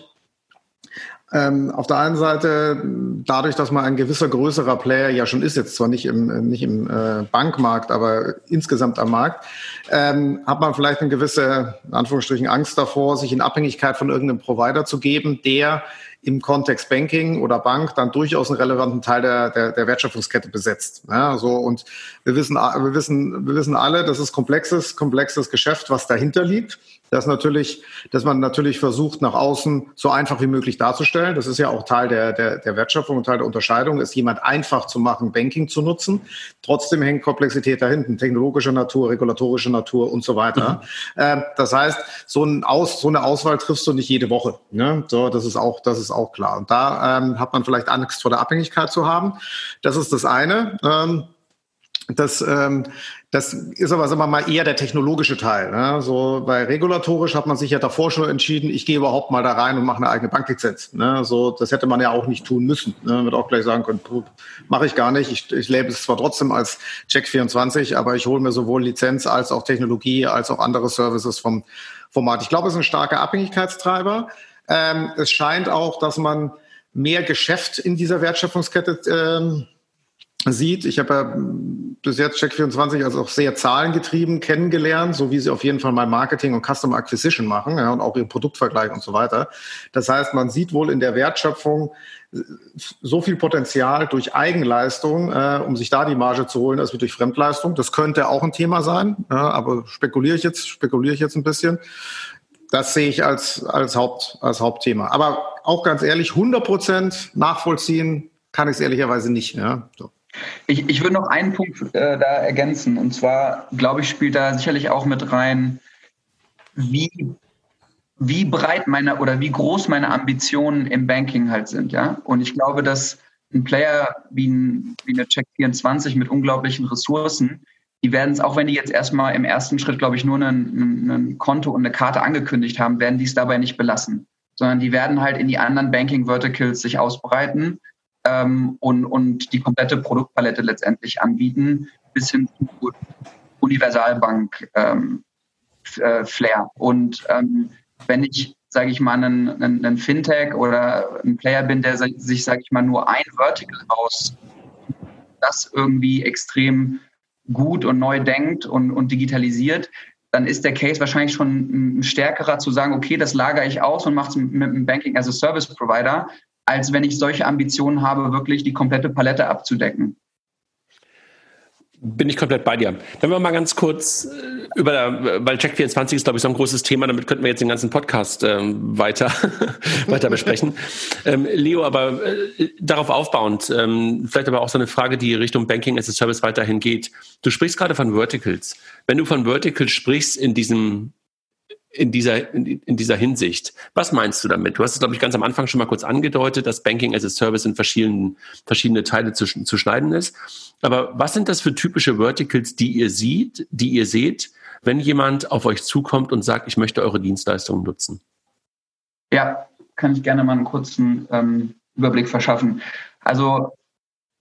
Speaker 4: ähm, auf der einen Seite, dadurch, dass man ein gewisser größerer Player ja schon ist, jetzt zwar nicht im, nicht im äh, Bankmarkt, aber insgesamt am Markt, ähm, hat man vielleicht eine gewisse, in Anführungsstrichen, Angst davor, sich in Abhängigkeit von irgendeinem Provider zu geben, der im Kontext Banking oder Bank dann durchaus einen relevanten Teil der, der, der Wertschöpfungskette besetzt. Ja, so und wir wissen, wir wissen, wir wissen alle, das ist komplexes, komplexes Geschäft, was dahinter liegt dass natürlich, dass man natürlich versucht, nach außen so einfach wie möglich darzustellen. Das ist ja auch Teil der, der, der Wertschöpfung und Teil der Unterscheidung, ist jemand einfach zu machen, Banking zu nutzen. Trotzdem hängt Komplexität dahinten, technologischer Natur, regulatorische Natur und so weiter. Mhm. Äh, das heißt, so, ein Aus, so eine Auswahl triffst du nicht jede Woche. Ne? So, das ist auch, das ist auch klar. Und da ähm, hat man vielleicht Angst vor der Abhängigkeit zu haben. Das ist das eine. Ähm, das, ähm, das ist aber, sagen wir mal, eher der technologische Teil. Ne? So bei regulatorisch hat man sich ja davor schon entschieden, ich gehe überhaupt mal da rein und mache eine eigene Banklizenz. Ne? So, das hätte man ja auch nicht tun müssen. Ne? Man wird auch gleich sagen können, mache ich gar nicht. Ich, ich lebe es zwar trotzdem als Check24, aber ich hole mir sowohl Lizenz als auch Technologie als auch andere Services vom Format. Ich glaube, es ist ein starker Abhängigkeitstreiber. Ähm, es scheint auch, dass man mehr Geschäft in dieser Wertschöpfungskette ähm, sieht. Ich habe ja bis jetzt Check24 als auch sehr zahlengetrieben kennengelernt, so wie sie auf jeden Fall mal Marketing und Customer Acquisition machen ja, und auch ihren Produktvergleich und so weiter. Das heißt, man sieht wohl in der Wertschöpfung äh, so viel Potenzial durch Eigenleistung, äh, um sich da die Marge zu holen, als wie durch Fremdleistung. Das könnte auch ein Thema sein, ja, aber spekuliere ich jetzt, spekuliere ich jetzt ein bisschen. Das sehe ich als, als, Haupt, als Hauptthema. Aber auch ganz ehrlich, 100 Prozent nachvollziehen kann ich es ehrlicherweise nicht. Ja. So.
Speaker 1: Ich, ich würde noch einen Punkt äh, da ergänzen. Und zwar, glaube ich, spielt da sicherlich auch mit rein, wie, wie breit meine oder wie groß meine Ambitionen im Banking halt sind. Ja? Und ich glaube, dass ein Player wie, ein, wie eine Check24 mit unglaublichen Ressourcen, die werden es, auch wenn die jetzt erstmal im ersten Schritt, glaube ich, nur ein, Konto und eine Karte angekündigt haben, werden die es dabei nicht belassen sondern die werden halt in die anderen Banking Verticals sich ausbreiten ähm, und, und die komplette Produktpalette letztendlich anbieten, bis hin zu Universalbank ähm, äh. Und ähm, wenn ich, sage ich mal, einen, einen, einen, Fintech oder ein Player bin, der sich, sage ich mal, nur ein Vertical aus das irgendwie extrem gut und neu denkt und, und digitalisiert, dann ist der Case wahrscheinlich schon ein stärkerer zu sagen, okay, das lagere ich aus und mache es mit einem Banking as a Service Provider, als wenn ich solche Ambitionen habe, wirklich die komplette Palette abzudecken.
Speaker 3: Bin ich komplett bei dir. Wenn wir mal ganz kurz äh, über, weil Check24 ist, glaube ich, so ein großes Thema, damit könnten wir jetzt den ganzen Podcast ähm, weiter, weiter besprechen. Ähm, Leo, aber äh, darauf aufbauend, ähm, vielleicht aber auch so eine Frage, die Richtung Banking as a Service weiterhin geht. Du sprichst gerade von Verticals. Wenn du von Verticals sprichst in diesem in dieser, in, dieser Hinsicht. Was meinst du damit? Du hast es, glaube ich, ganz am Anfang schon mal kurz angedeutet, dass Banking as a Service in verschiedenen, verschiedene Teile zu, zu schneiden ist. Aber was sind das für typische Verticals, die ihr seht, die ihr seht, wenn jemand auf euch zukommt und sagt, ich möchte eure Dienstleistungen nutzen?
Speaker 1: Ja, kann ich gerne mal einen kurzen ähm, Überblick verschaffen. Also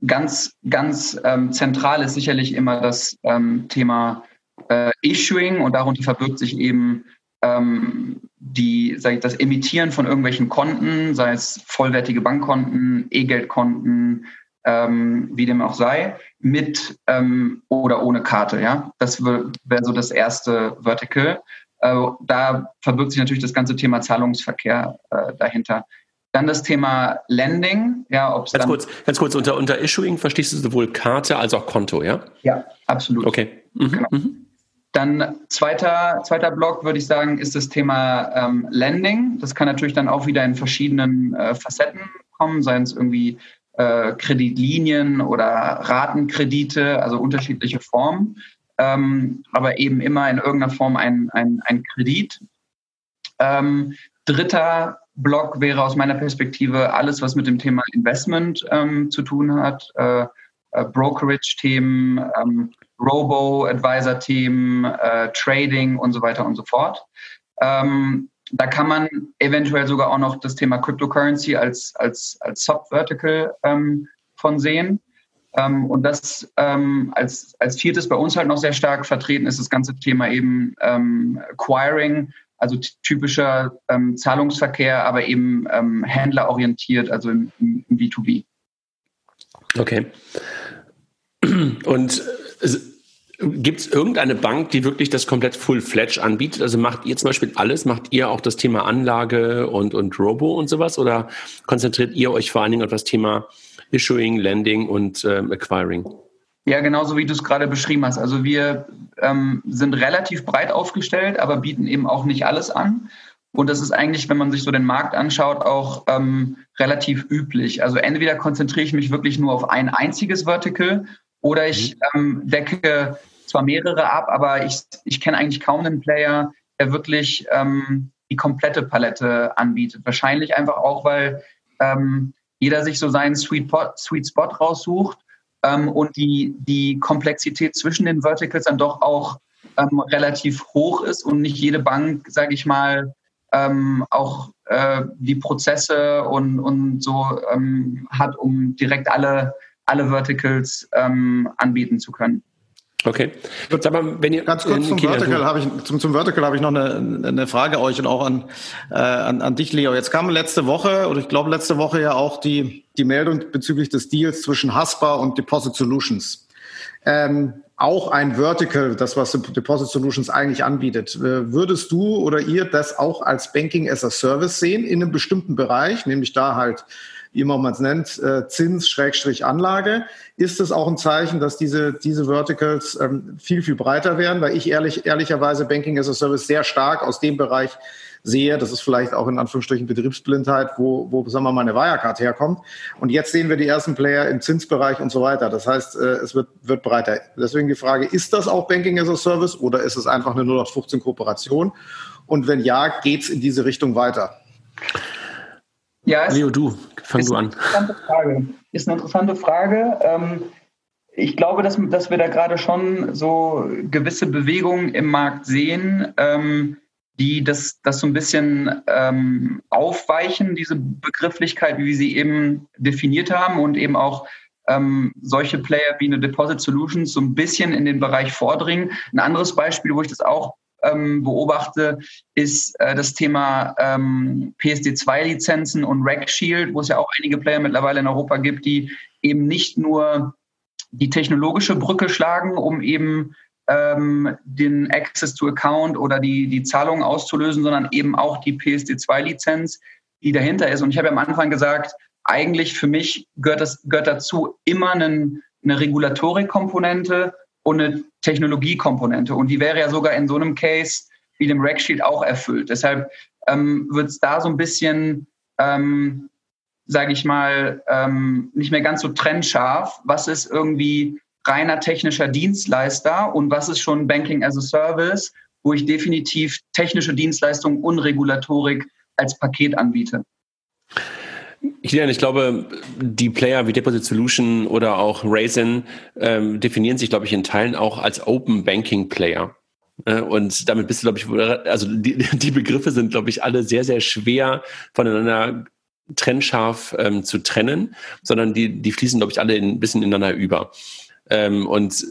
Speaker 1: ganz, ganz ähm, zentral ist sicherlich immer das ähm, Thema äh, Issuing und darunter verbirgt sich eben ähm, die, sage ich, das Emittieren von irgendwelchen Konten, sei es vollwertige Bankkonten, E-Geldkonten, ähm, wie dem auch sei, mit ähm, oder ohne Karte. Ja, das wäre so das erste Vertical. Äh, da verbirgt sich natürlich das ganze Thema Zahlungsverkehr äh, dahinter. Dann das Thema Lending, ja,
Speaker 3: ob ganz kurz, ganz kurz unter unter Issuing verstehst du sowohl Karte als auch Konto, ja?
Speaker 1: Ja, absolut.
Speaker 3: Okay. Mhm. Genau. Mhm.
Speaker 1: Dann zweiter, zweiter Block würde ich sagen, ist das Thema ähm, Lending. Das kann natürlich dann auch wieder in verschiedenen äh, Facetten kommen, seien es irgendwie äh, Kreditlinien oder Ratenkredite, also unterschiedliche Formen, ähm, aber eben immer in irgendeiner Form ein, ein, ein Kredit. Ähm, dritter Block wäre aus meiner Perspektive alles, was mit dem Thema Investment ähm, zu tun hat, äh, äh, Brokerage-Themen, ähm, Robo-Advisor-Themen, äh, Trading und so weiter und so fort. Ähm, da kann man eventuell sogar auch noch das Thema Cryptocurrency als, als, als Sub-Vertical ähm, von sehen. Ähm, und das ähm, als, als viertes bei uns halt noch sehr stark vertreten ist das ganze Thema eben ähm, Acquiring, also typischer ähm, Zahlungsverkehr, aber eben ähm, händlerorientiert, also im, im, im B2B.
Speaker 3: Okay. Und äh, Gibt es irgendeine Bank, die wirklich das komplett full-fledged anbietet? Also macht ihr zum Beispiel alles? Macht ihr auch das Thema Anlage und, und Robo und sowas? Oder konzentriert ihr euch vor allen Dingen auf das Thema Issuing, Lending und ähm, Acquiring?
Speaker 1: Ja, genauso wie du es gerade beschrieben hast. Also wir ähm, sind relativ breit aufgestellt, aber bieten eben auch nicht alles an. Und das ist eigentlich, wenn man sich so den Markt anschaut, auch ähm, relativ üblich. Also entweder konzentriere ich mich wirklich nur auf ein einziges Vertical oder ich mhm. ähm, decke zwar mehrere ab, aber ich, ich kenne eigentlich kaum einen Player, der wirklich ähm, die komplette Palette anbietet. Wahrscheinlich einfach auch, weil ähm, jeder sich so seinen Sweet, Pot, Sweet Spot raussucht ähm, und die, die Komplexität zwischen den Verticals dann doch auch ähm, relativ hoch ist und nicht jede Bank, sage ich mal, ähm, auch äh, die Prozesse und, und so ähm, hat, um direkt alle, alle Verticals anbieten zu können.
Speaker 3: Okay.
Speaker 4: Sag mal, wenn ihr ganz kurz zum Vertical habe ich zum, zum Vertical habe ich noch eine, eine Frage euch und auch an, äh, an, an dich, Leo. Jetzt kam letzte Woche oder ich glaube letzte Woche ja auch die die Meldung bezüglich des Deals zwischen Haspa und Deposit Solutions. Ähm, auch ein Vertical, das was Deposit Solutions eigentlich anbietet. Äh, würdest du oder ihr das auch als Banking as a Service sehen in einem bestimmten Bereich, nämlich da halt wie immer man es nennt, äh, Zins, Schrägstrich, Anlage. Ist es auch ein Zeichen, dass diese, diese Verticals ähm, viel, viel breiter werden? Weil ich ehrlich, ehrlicherweise Banking as a Service sehr stark aus dem Bereich sehe, das ist vielleicht auch in Anführungsstrichen Betriebsblindheit, wo, wo sagen wir mal, eine Wirecard herkommt. Und jetzt sehen wir die ersten Player im Zinsbereich und so weiter. Das heißt, äh, es wird, wird breiter. Deswegen die Frage, ist das auch Banking as a Service oder ist es einfach eine 0815 Kooperation? Und wenn ja, geht es in diese Richtung weiter?
Speaker 3: Ja, Leo, du, fang du an.
Speaker 1: Frage. Ist eine interessante Frage. Ähm, ich glaube, dass, dass wir da gerade schon so gewisse Bewegungen im Markt sehen, ähm, die das, das so ein bisschen ähm, aufweichen, diese Begrifflichkeit, wie wir sie eben definiert haben und eben auch ähm, solche Player wie eine Deposit Solutions so ein bisschen in den Bereich vordringen. Ein anderes Beispiel, wo ich das auch ähm, beobachte, ist äh, das Thema ähm, PSD2-Lizenzen und Rack Shield, wo es ja auch einige Player mittlerweile in Europa gibt, die eben nicht nur die technologische Brücke schlagen, um eben ähm, den Access to Account oder die, die Zahlungen auszulösen, sondern eben auch die PSD2-Lizenz, die dahinter ist. Und ich habe ja am Anfang gesagt, eigentlich für mich gehört, das, gehört dazu immer einen, eine Regulatorik-Komponente und eine Technologiekomponente. Und die wäre ja sogar in so einem Case wie dem Racksheet auch erfüllt. Deshalb ähm, wird es da so ein bisschen, ähm, sage ich mal, ähm, nicht mehr ganz so trennscharf. Was ist irgendwie reiner technischer Dienstleister und was ist schon Banking as a Service, wo ich definitiv technische Dienstleistungen und Regulatorik als Paket anbiete.
Speaker 3: Kilian, ich glaube, die Player wie Deposit Solution oder auch Raisin ähm, definieren sich, glaube ich, in Teilen auch als Open Banking Player. Äh, und damit bist du, glaube ich, also die, die Begriffe sind, glaube ich, alle sehr, sehr schwer voneinander trennscharf ähm, zu trennen, sondern die, die fließen, glaube ich, alle ein bisschen ineinander über. Ähm, und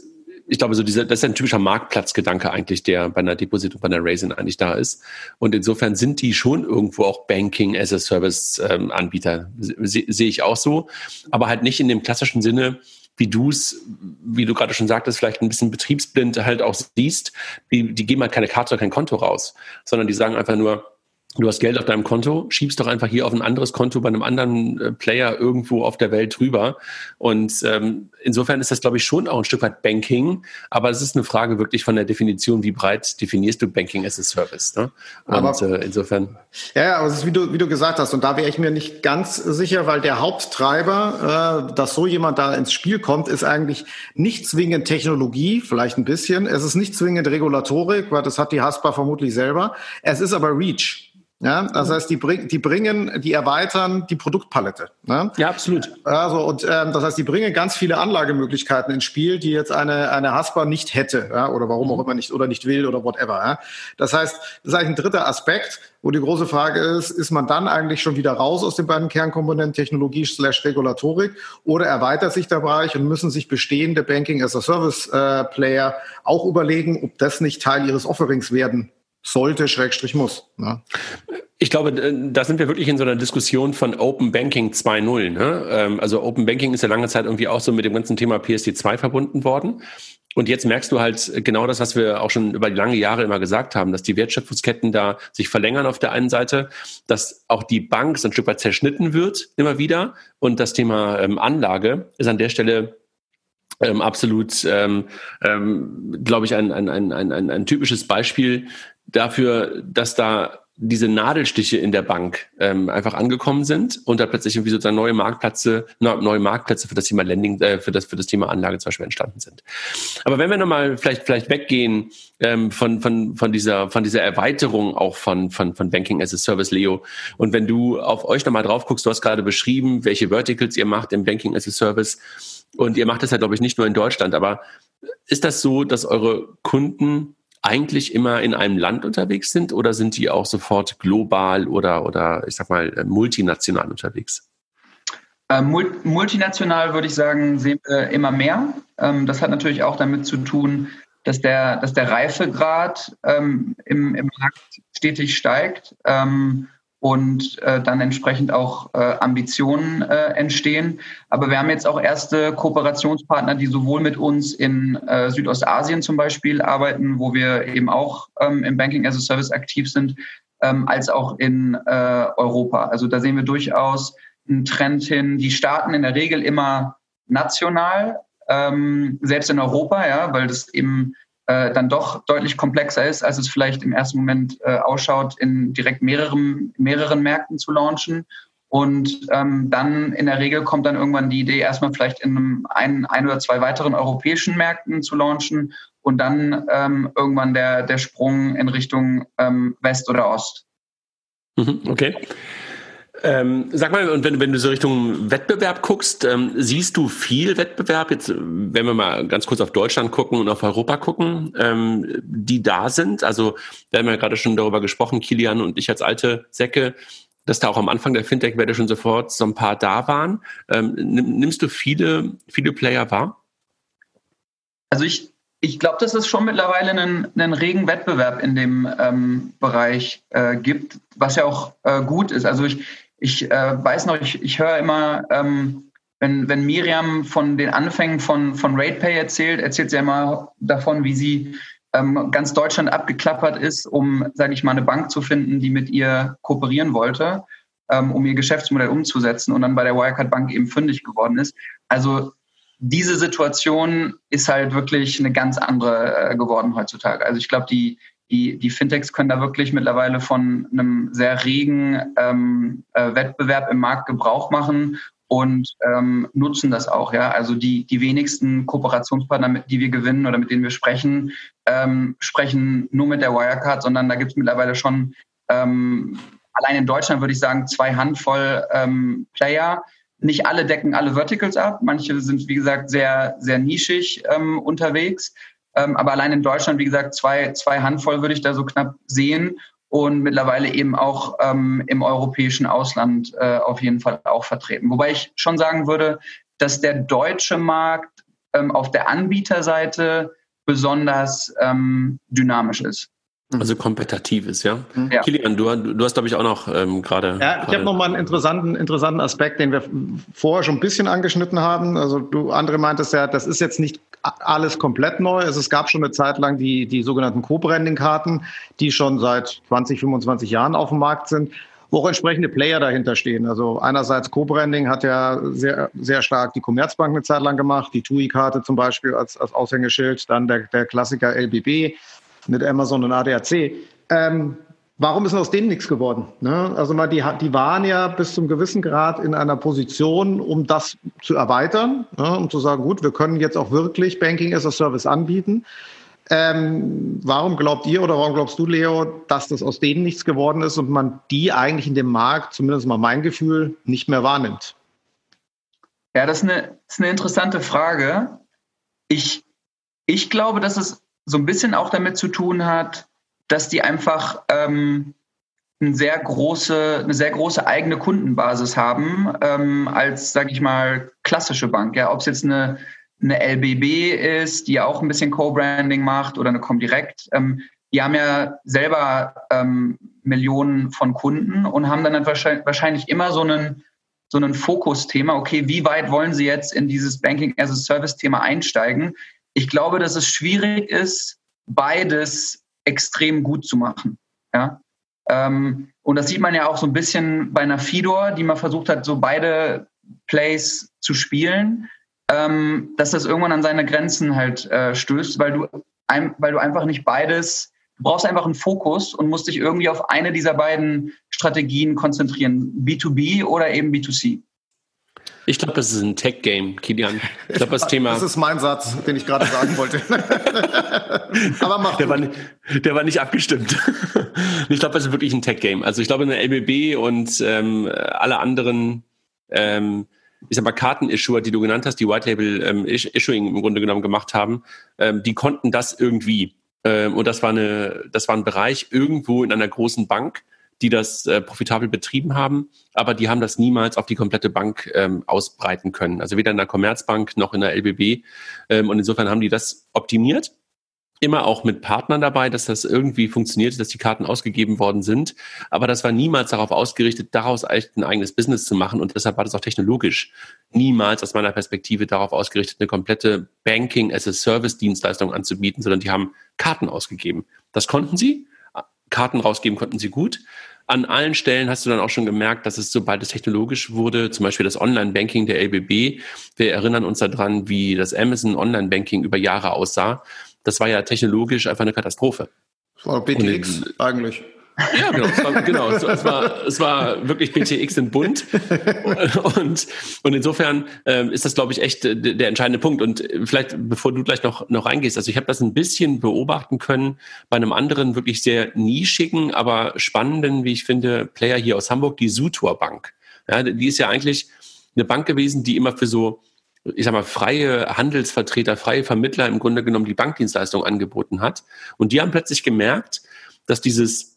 Speaker 3: ich glaube, so dieser, das ist ein typischer Marktplatzgedanke eigentlich, der bei einer Deposit und bei einer Raisin eigentlich da ist. Und insofern sind die schon irgendwo auch Banking as a Service ähm, Anbieter. Se, sehe ich auch so. Aber halt nicht in dem klassischen Sinne, wie du es, wie du gerade schon sagtest, vielleicht ein bisschen betriebsblind halt auch siehst. Die, die geben halt keine Karte oder kein Konto raus, sondern die sagen einfach nur, Du hast Geld auf deinem Konto, schiebst doch einfach hier auf ein anderes Konto bei einem anderen äh, Player irgendwo auf der Welt drüber. Und ähm, insofern ist das, glaube ich, schon auch ein Stück weit Banking. Aber es ist eine Frage wirklich von der Definition, wie breit definierst du Banking as a Service. Ne? Und aber, äh, insofern.
Speaker 4: Ja, ja, aber es ist wie du, wie du gesagt hast. Und da wäre ich mir nicht ganz sicher, weil der Haupttreiber, äh, dass so jemand da ins Spiel kommt, ist eigentlich nicht zwingend Technologie, vielleicht ein bisschen. Es ist nicht zwingend Regulatorik, weil das hat die Haspa vermutlich selber. Es ist aber Reach. Ja, das heißt, die, bring, die bringen, die erweitern die Produktpalette. Ne?
Speaker 3: Ja, absolut.
Speaker 4: Also und ähm, das heißt, die bringen ganz viele Anlagemöglichkeiten ins Spiel, die jetzt eine eine Haspa nicht hätte, ja, oder warum auch mhm. immer nicht oder nicht will oder whatever. Ja? Das heißt, das ist eigentlich ein dritter Aspekt, wo die große Frage ist: Ist man dann eigentlich schon wieder raus aus den beiden Kernkomponenten Technologie slash Regulatorik oder erweitert sich der Bereich und müssen sich bestehende Banking as a Service äh, Player auch überlegen, ob das nicht Teil ihres Offerings werden sollte, Schrägstrich muss. Ne?
Speaker 3: Ich glaube, äh, da sind wir wirklich in so einer Diskussion von Open Banking 2.0. Ne? Ähm, also Open Banking ist ja lange Zeit irgendwie auch so mit dem ganzen Thema PSD2 verbunden worden. Und jetzt merkst du halt genau das, was wir auch schon über lange Jahre immer gesagt haben, dass die Wertschöpfungsketten da sich verlängern auf der einen Seite, dass auch die Bank so ein Stück weit zerschnitten wird immer wieder. Und das Thema ähm, Anlage ist an der Stelle ähm, absolut, ähm, ähm, glaube ich, ein, ein, ein, ein, ein typisches Beispiel dafür, dass da diese Nadelstiche in der Bank ähm, einfach angekommen sind und da plötzlich irgendwie sozusagen neue Marktplätze, neue Marktplätze für das Thema Lending, äh, für das für das Thema Anlage zum Beispiel entstanden sind. Aber wenn wir nochmal vielleicht vielleicht weggehen ähm, von von von dieser von dieser Erweiterung auch von von von Banking as a Service, Leo, und wenn du auf euch nochmal drauf guckst, du hast gerade beschrieben, welche Verticals ihr macht im Banking as a Service und ihr macht das ja glaube ich nicht nur in Deutschland, aber ist das so, dass eure Kunden eigentlich immer in einem Land unterwegs sind oder sind die auch sofort global oder, oder ich sag mal, äh, multinational unterwegs?
Speaker 1: Ähm, multinational würde ich sagen, sehen wir immer mehr. Ähm, das hat natürlich auch damit zu tun, dass der, dass der Reifegrad ähm, im, im Markt stetig steigt und äh, dann entsprechend auch äh, Ambitionen äh, entstehen. Aber wir haben jetzt auch erste Kooperationspartner, die sowohl mit uns in äh, Südostasien zum Beispiel arbeiten, wo wir eben auch ähm, im Banking as a Service aktiv sind, ähm, als auch in äh, Europa. Also da sehen wir durchaus einen Trend hin. Die starten in der Regel immer national, ähm, selbst in Europa, ja, weil das eben äh, dann doch deutlich komplexer ist, als es vielleicht im ersten Moment äh, ausschaut, in direkt mehreren, mehreren Märkten zu launchen. Und ähm, dann in der Regel kommt dann irgendwann die Idee, erstmal vielleicht in einem ein, ein oder zwei weiteren europäischen Märkten zu launchen und dann ähm, irgendwann der, der Sprung in Richtung ähm, West oder Ost.
Speaker 3: Mhm, okay. Ähm, sag mal, und wenn, wenn du so Richtung Wettbewerb guckst, ähm, siehst du viel Wettbewerb? Jetzt, wenn wir mal ganz kurz auf Deutschland gucken und auf Europa gucken, ähm, die da sind. Also, wir haben ja gerade schon darüber gesprochen, Kilian und ich als alte Säcke, dass da auch am Anfang der Fintech-Welle schon sofort so ein paar da waren. Ähm, nimmst du viele, viele Player wahr?
Speaker 1: Also ich, ich glaube, dass es schon mittlerweile einen, einen regen Wettbewerb in dem ähm, Bereich äh, gibt, was ja auch äh, gut ist. Also ich, ich äh, weiß noch, ich, ich höre immer, ähm, wenn, wenn Miriam von den Anfängen von, von RatePay erzählt, erzählt sie immer davon, wie sie ähm, ganz Deutschland abgeklappert ist, um, sage ich mal, eine Bank zu finden, die mit ihr kooperieren wollte, ähm, um ihr Geschäftsmodell umzusetzen und dann bei der Wirecard Bank eben fündig geworden ist. Also diese Situation ist halt wirklich eine ganz andere äh, geworden heutzutage. Also ich glaube, die, die, die Fintechs können da wirklich mittlerweile von einem sehr regen ähm, äh, Wettbewerb im Markt Gebrauch machen und ähm, nutzen das auch. Ja, also die die wenigsten Kooperationspartner, mit, die wir gewinnen oder mit denen wir sprechen, ähm, sprechen nur mit der Wirecard, sondern da gibt es mittlerweile schon ähm, allein in Deutschland würde ich sagen zwei Handvoll ähm, Player, nicht alle decken alle Verticals ab. Manche sind, wie gesagt, sehr, sehr nischig ähm, unterwegs. Ähm, aber allein in Deutschland, wie gesagt, zwei, zwei Handvoll würde ich da so knapp sehen und mittlerweile eben auch ähm, im europäischen Ausland äh, auf jeden Fall auch vertreten. Wobei ich schon sagen würde, dass der deutsche Markt ähm, auf der Anbieterseite besonders ähm, dynamisch ist.
Speaker 3: Also kompetitives, ja. Mhm. ja. Kilian, du, du hast, glaube ich, auch noch ähm, gerade.
Speaker 4: Ja, ich habe noch mal einen interessanten, interessanten Aspekt, den wir vorher schon ein bisschen angeschnitten haben. Also du, andere meintest ja, das ist jetzt nicht alles komplett neu. Also es gab schon eine Zeit lang die, die sogenannten Co-Branding-Karten, die schon seit 20, 25 Jahren auf dem Markt sind wo auch entsprechende Player dahinter stehen. Also einerseits Co-Branding hat ja sehr, sehr stark die Commerzbank eine Zeit lang gemacht, die TUI-Karte zum Beispiel als, als Aushängeschild, dann der, der Klassiker LBB mit Amazon und ADAC. Ähm, warum ist aus denen nichts geworden? Ne? Also mal die, die waren ja bis zum gewissen Grad in einer Position, um das zu erweitern, ne? um zu sagen, gut, wir können jetzt auch wirklich Banking as a Service anbieten. Ähm, warum glaubt ihr oder warum glaubst du, Leo, dass das aus denen nichts geworden ist und man die eigentlich in dem Markt, zumindest mal mein Gefühl, nicht mehr wahrnimmt?
Speaker 1: Ja, das ist eine, das ist eine interessante Frage. Ich, ich glaube, dass es so ein bisschen auch damit zu tun hat, dass die einfach ähm, eine sehr große, eine sehr große eigene Kundenbasis haben ähm, als, sage ich mal, klassische Bank. Ja, ob es jetzt eine, eine LBB ist, die auch ein bisschen Co-Branding macht oder eine Comdirect. Ähm, die haben ja selber ähm, Millionen von Kunden und haben dann wahrscheinlich, immer so einen so ein Fokusthema. Okay, wie weit wollen Sie jetzt in dieses Banking as a Service Thema einsteigen? ich glaube, dass es schwierig ist, beides extrem gut zu machen. Ja? Ähm, und das sieht man ja auch so ein bisschen bei einer Fidor, die man versucht hat, so beide Plays zu spielen, ähm, dass das irgendwann an seine Grenzen halt äh, stößt, weil du, ein, weil du einfach nicht beides, du brauchst einfach einen Fokus und musst dich irgendwie auf eine dieser beiden Strategien konzentrieren, B2B oder eben B2C.
Speaker 3: Ich glaube, das ist ein Tech-Game, Kilian. Ich glaube, das Thema.
Speaker 4: Das ist mein Satz, den ich gerade sagen wollte.
Speaker 3: Aber mach der war, nicht, der war nicht abgestimmt. ich glaube, das ist wirklich ein Tech-Game. Also ich glaube, eine LBB und ähm, alle anderen, ähm, ich sag mal, Karten-Issuer, die du genannt hast, die White Label ähm, Issuing im Grunde genommen gemacht haben, ähm, die konnten das irgendwie. Ähm, und das war eine, das war ein Bereich irgendwo in einer großen Bank die das äh, profitabel betrieben haben, aber die haben das niemals auf die komplette Bank ähm, ausbreiten können. Also weder in der Commerzbank noch in der LBB. Ähm, und insofern haben die das optimiert. Immer auch mit Partnern dabei, dass das irgendwie funktioniert, dass die Karten ausgegeben worden sind. Aber das war niemals darauf ausgerichtet, daraus echt ein eigenes Business zu machen. Und deshalb war das auch technologisch niemals aus meiner Perspektive darauf ausgerichtet, eine komplette Banking as a Service Dienstleistung anzubieten, sondern die haben Karten ausgegeben. Das konnten sie. Karten rausgeben konnten sie gut an allen Stellen hast du dann auch schon gemerkt, dass es, sobald es technologisch wurde, zum Beispiel das Online-Banking der LBB, wir erinnern uns daran, wie das Amazon Online-Banking über Jahre aussah. Das war ja technologisch einfach eine Katastrophe.
Speaker 4: Das war BTX eigentlich.
Speaker 3: Ja, genau. Es war, genau, es war, es war wirklich BTX in bunt. Und, und insofern ähm, ist das, glaube ich, echt der, der entscheidende Punkt. Und vielleicht, bevor du gleich noch, noch reingehst, also ich habe das ein bisschen beobachten können bei einem anderen, wirklich sehr nischigen, aber spannenden, wie ich finde, Player hier aus Hamburg, die Sutor Bank. Ja, die ist ja eigentlich eine Bank gewesen, die immer für so ich sag mal, freie Handelsvertreter, freie Vermittler im Grunde genommen die Bankdienstleistung angeboten hat. Und die haben plötzlich gemerkt, dass dieses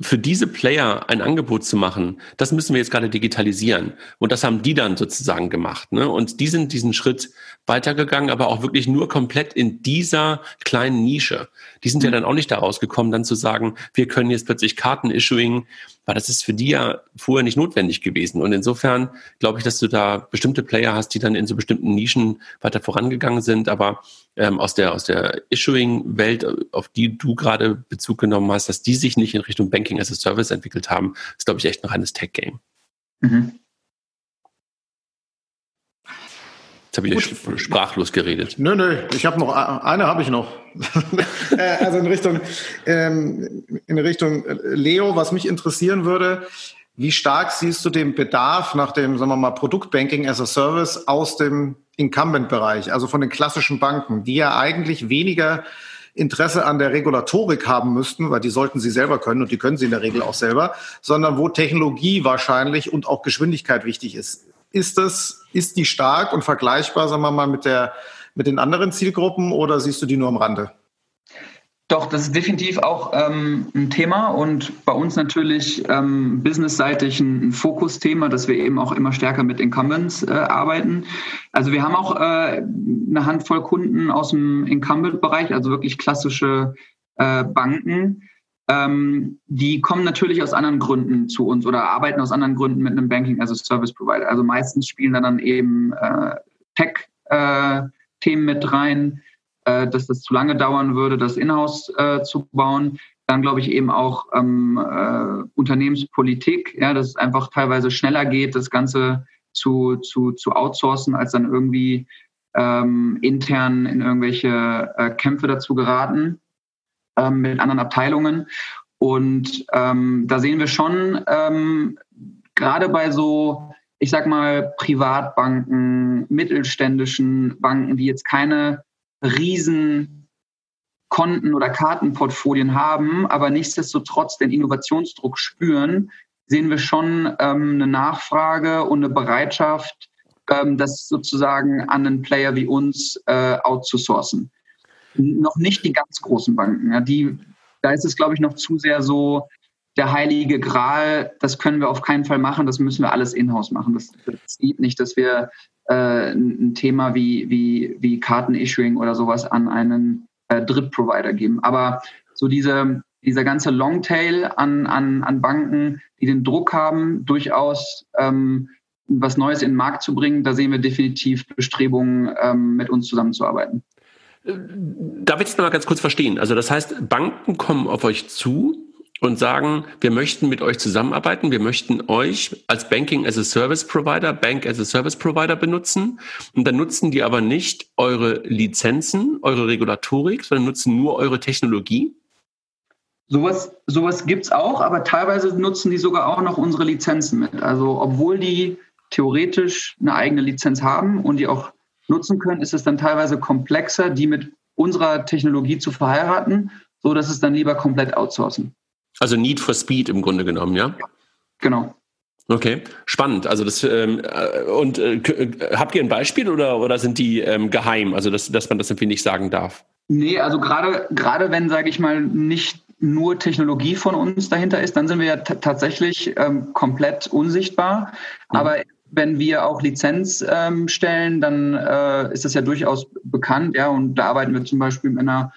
Speaker 3: für diese Player ein Angebot zu machen, das müssen wir jetzt gerade digitalisieren. Und das haben die dann sozusagen gemacht. Ne? Und die sind diesen Schritt weitergegangen, aber auch wirklich nur komplett in dieser kleinen Nische. Die sind ja mhm. dann auch nicht daraus gekommen, dann zu sagen, wir können jetzt plötzlich Karten-Issuing, weil das ist für die ja vorher nicht notwendig gewesen. Und insofern glaube ich, dass du da bestimmte Player hast, die dann in so bestimmten Nischen weiter vorangegangen sind. Aber ähm, aus der, aus der Issuing-Welt, auf die du gerade Bezug genommen hast, dass die sich nicht in Richtung Banking as a Service entwickelt haben, ist, glaube ich, echt ein reines Tech-Game. Mhm. Jetzt habe ich Gut. sprachlos geredet.
Speaker 4: Nö, nö, ich habe noch eine habe ich noch. Äh, also in Richtung ähm, in Richtung Leo, was mich interessieren würde, wie stark siehst du den Bedarf nach dem, sagen wir mal, Produktbanking as a Service aus dem Incumbent-Bereich, also von den klassischen Banken, die ja eigentlich weniger Interesse an der Regulatorik haben müssten, weil die sollten sie selber können und die können sie in der Regel auch selber, sondern wo Technologie wahrscheinlich und auch Geschwindigkeit wichtig ist. Ist das, ist die stark und vergleichbar, sagen wir mal, mit der, mit den anderen Zielgruppen oder siehst du die nur am Rande?
Speaker 1: Doch, das ist definitiv auch ähm, ein Thema und bei uns natürlich ähm, businessseitig ein, Fokusthema, dass wir eben auch immer stärker mit Incumbents äh, arbeiten. Also wir haben auch äh, eine Handvoll Kunden aus dem Incumbent-Bereich, also wirklich klassische äh, Banken. Ähm, die kommen natürlich aus anderen Gründen zu uns oder arbeiten aus anderen Gründen mit einem Banking as a Service Provider. Also meistens spielen da dann eben äh, Tech-Themen äh, mit rein äh, dass das zu lange dauern würde, das Inhouse äh, zu bauen. Dann glaube ich eben auch ähm, äh, Unternehmenspolitik, ja, dass es einfach teilweise schneller geht, das Ganze zu, zu, zu outsourcen, als dann irgendwie ähm, intern in irgendwelche äh, Kämpfe dazu geraten ähm, mit anderen Abteilungen. Und ähm, da sehen wir schon, ähm, gerade bei so, ich sag mal, Privatbanken, mittelständischen Banken, die jetzt keine riesen Konten oder Kartenportfolien haben, aber nichtsdestotrotz den Innovationsdruck spüren, sehen wir schon ähm, eine Nachfrage und eine Bereitschaft, ähm, das sozusagen an einen Player wie uns äh, outzusourcen. Noch nicht die ganz großen Banken. Ja, die, da ist es, glaube ich, noch zu sehr so der heilige Gral. Das können wir auf keinen Fall machen. Das müssen wir alles in-house machen. Das, das geht nicht, dass wir äh, ein Thema wie, wie, wie Karten-Issuing oder sowas an einen äh, Drittprovider geben. Aber so diese, dieser ganze Longtail an, an, an Banken, die den Druck haben, durchaus ähm, was Neues in den Markt zu bringen, da sehen wir definitiv Bestrebungen, ähm, mit uns zusammenzuarbeiten.
Speaker 3: Darf ich das noch mal ganz kurz verstehen? Also das heißt, Banken kommen auf euch zu und sagen, wir möchten mit euch zusammenarbeiten, wir möchten euch als Banking as a Service Provider, Bank as a Service Provider benutzen und dann nutzen die aber nicht eure Lizenzen, eure Regulatorik, sondern nutzen nur eure Technologie?
Speaker 1: Sowas, sowas gibt es auch, aber teilweise nutzen die sogar auch noch unsere Lizenzen mit. Also obwohl die theoretisch eine eigene Lizenz haben und die auch nutzen können, ist es dann teilweise komplexer, die mit unserer Technologie zu verheiraten, so dass es dann lieber komplett outsourcen.
Speaker 3: Also Need for Speed im Grunde genommen, ja?
Speaker 1: Genau.
Speaker 3: Okay, spannend. Also das ähm, äh, und äh, äh, habt ihr ein Beispiel oder oder sind die ähm, geheim? Also dass dass man das irgendwie nicht sagen darf?
Speaker 1: Nee, also gerade gerade wenn sage ich mal nicht nur Technologie von uns dahinter ist, dann sind wir ja tatsächlich ähm, komplett unsichtbar. Mhm. Aber wenn wir auch Lizenz ähm, stellen, dann äh, ist das ja durchaus bekannt, ja. Und da arbeiten wir zum Beispiel mit einer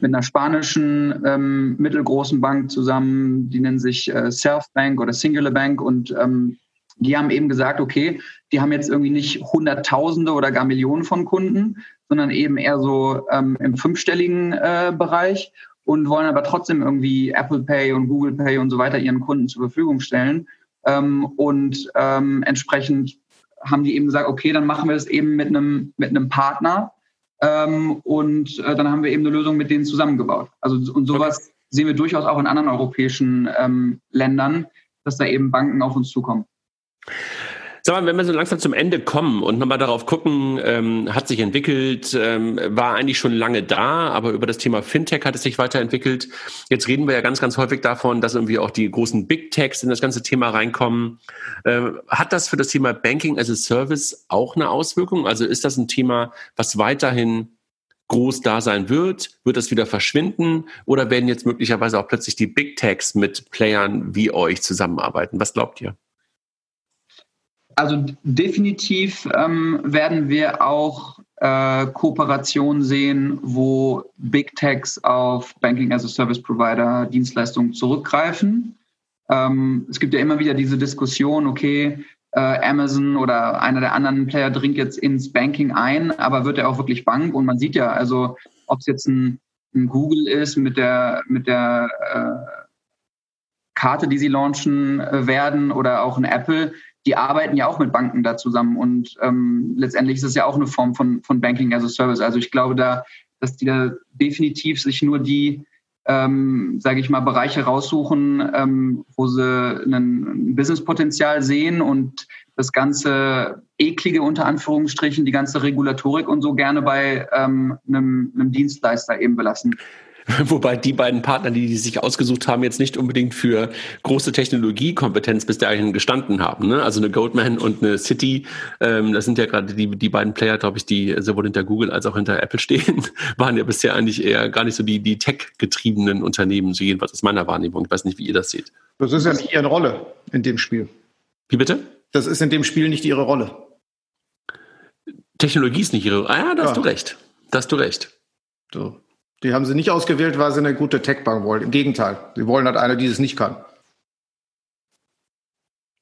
Speaker 1: mit einer spanischen ähm, mittelgroßen Bank zusammen, die nennen sich äh, Self Bank oder Singular Bank und ähm, die haben eben gesagt, okay, die haben jetzt irgendwie nicht Hunderttausende oder gar Millionen von Kunden, sondern eben eher so ähm, im fünfstelligen äh, Bereich und wollen aber trotzdem irgendwie Apple Pay und Google Pay und so weiter ihren Kunden zur Verfügung stellen. Ähm, und ähm, entsprechend haben die eben gesagt, okay, dann machen wir es eben mit einem, mit einem Partner, ähm, und äh, dann haben wir eben eine Lösung mit denen zusammengebaut. Also und sowas, okay. sehen wir durchaus auch in anderen europäischen ähm, Ländern, dass da eben Banken auf uns zukommen.
Speaker 3: Sag mal, wenn wir so langsam zum Ende kommen und nochmal darauf gucken, ähm, hat sich entwickelt, ähm, war eigentlich schon lange da, aber über das Thema Fintech hat es sich weiterentwickelt. Jetzt reden wir ja ganz, ganz häufig davon, dass irgendwie auch die großen Big Techs in das ganze Thema reinkommen. Ähm, hat das für das Thema Banking as a Service auch eine Auswirkung? Also ist das ein Thema, was weiterhin groß da sein wird? Wird das wieder verschwinden? Oder werden jetzt möglicherweise auch plötzlich die Big Techs mit Playern wie euch zusammenarbeiten? Was glaubt ihr?
Speaker 1: Also definitiv ähm, werden wir auch äh, Kooperationen sehen, wo Big Techs auf Banking as a Service Provider Dienstleistungen zurückgreifen. Ähm, es gibt ja immer wieder diese Diskussion, okay, äh, Amazon oder einer der anderen Player dringt jetzt ins Banking ein, aber wird er auch wirklich Bank? Und man sieht ja, also ob es jetzt ein, ein, Google ist mit der mit der äh, Karte, die sie launchen äh, werden, oder auch ein Apple, die arbeiten ja auch mit Banken da zusammen und ähm, letztendlich ist es ja auch eine Form von, von Banking as a Service. Also ich glaube da, dass die da definitiv sich nur die, ähm, sage ich mal, Bereiche raussuchen, ähm, wo sie ein Businesspotenzial sehen und das ganze eklige unter Anführungsstrichen, die ganze Regulatorik und so gerne bei ähm, einem, einem Dienstleister eben belassen.
Speaker 3: Wobei die beiden Partner, die, die sich ausgesucht haben, jetzt nicht unbedingt für große Technologiekompetenz bis dahin gestanden haben. Ne? Also eine Goldman und eine City, ähm, das sind ja gerade die, die beiden Player, glaube ich, die sowohl hinter Google als auch hinter Apple stehen, waren ja bisher eigentlich eher gar nicht so die, die tech-getriebenen Unternehmen, so jedenfalls aus meiner Wahrnehmung. Ich weiß nicht, wie ihr das seht.
Speaker 4: Das ist ja nicht ihre Rolle in dem Spiel.
Speaker 3: Wie bitte?
Speaker 4: Das ist in dem Spiel nicht ihre Rolle.
Speaker 3: Technologie ist nicht ihre. Ah ja, da hast ja. du recht. Da hast du recht.
Speaker 4: So. Die haben sie nicht ausgewählt, weil sie eine gute Tech-Bank wollen. Im Gegenteil, sie wollen halt eine, die es nicht kann.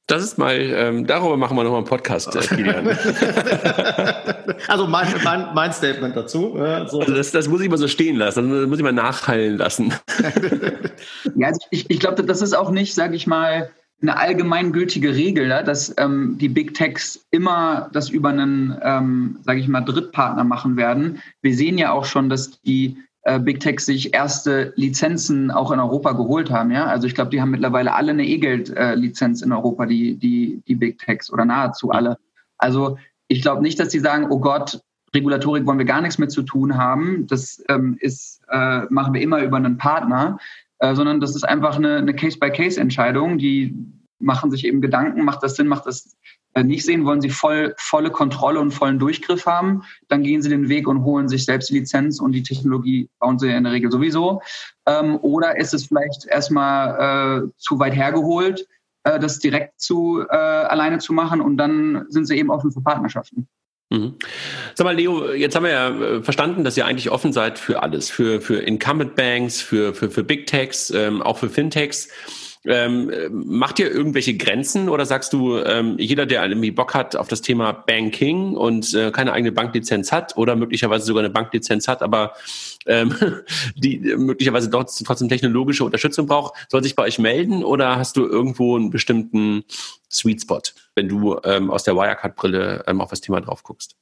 Speaker 3: Das ist mal, ähm, darüber machen wir nochmal einen Podcast, äh, Kilian.
Speaker 4: also mein, mein, mein Statement dazu.
Speaker 3: Äh, so. also das, das muss ich mal so stehen lassen, das muss ich mal nachhallen lassen.
Speaker 1: ja, also ich, ich glaube, das ist auch nicht, sage ich mal, eine allgemeingültige Regel, ja, dass ähm, die Big Techs immer das über einen, ähm, sage ich mal, Drittpartner machen werden. Wir sehen ja auch schon, dass die äh, Big Tech sich erste Lizenzen auch in Europa geholt haben. Ja? Also ich glaube, die haben mittlerweile alle eine E-Geld-Lizenz in Europa, die, die, die Big Techs oder nahezu alle. Also ich glaube nicht, dass die sagen, oh Gott, Regulatorik wollen wir gar nichts mit zu tun haben. Das ähm, ist, äh, machen wir immer über einen Partner, äh, sondern das ist einfach eine, eine Case-by-Case-Entscheidung. Die machen sich eben Gedanken, macht das Sinn, macht das äh, nicht sehen, wollen sie voll, volle Kontrolle und vollen Durchgriff haben, dann gehen sie den Weg und holen sich selbst die Lizenz und die Technologie bauen sie in der Regel sowieso. Ähm, oder ist es vielleicht erstmal äh, zu weit hergeholt, äh, das direkt zu äh, alleine zu machen und dann sind sie eben offen für Partnerschaften.
Speaker 3: Mhm. Sag mal, Leo, jetzt haben wir ja äh, verstanden, dass ihr eigentlich offen seid für alles, für, für Incumbent Banks, für, für, für Big Techs, ähm, auch für Fintechs. Ähm, macht ihr irgendwelche Grenzen oder sagst du, ähm, jeder, der irgendwie Bock hat auf das Thema Banking und äh, keine eigene Banklizenz hat oder möglicherweise sogar eine Banklizenz hat, aber ähm, die möglicherweise dort trotzdem technologische Unterstützung braucht, soll sich bei euch melden oder hast du irgendwo einen bestimmten Sweet Spot, wenn du ähm, aus der Wirecard-Brille ähm, auf das Thema drauf guckst?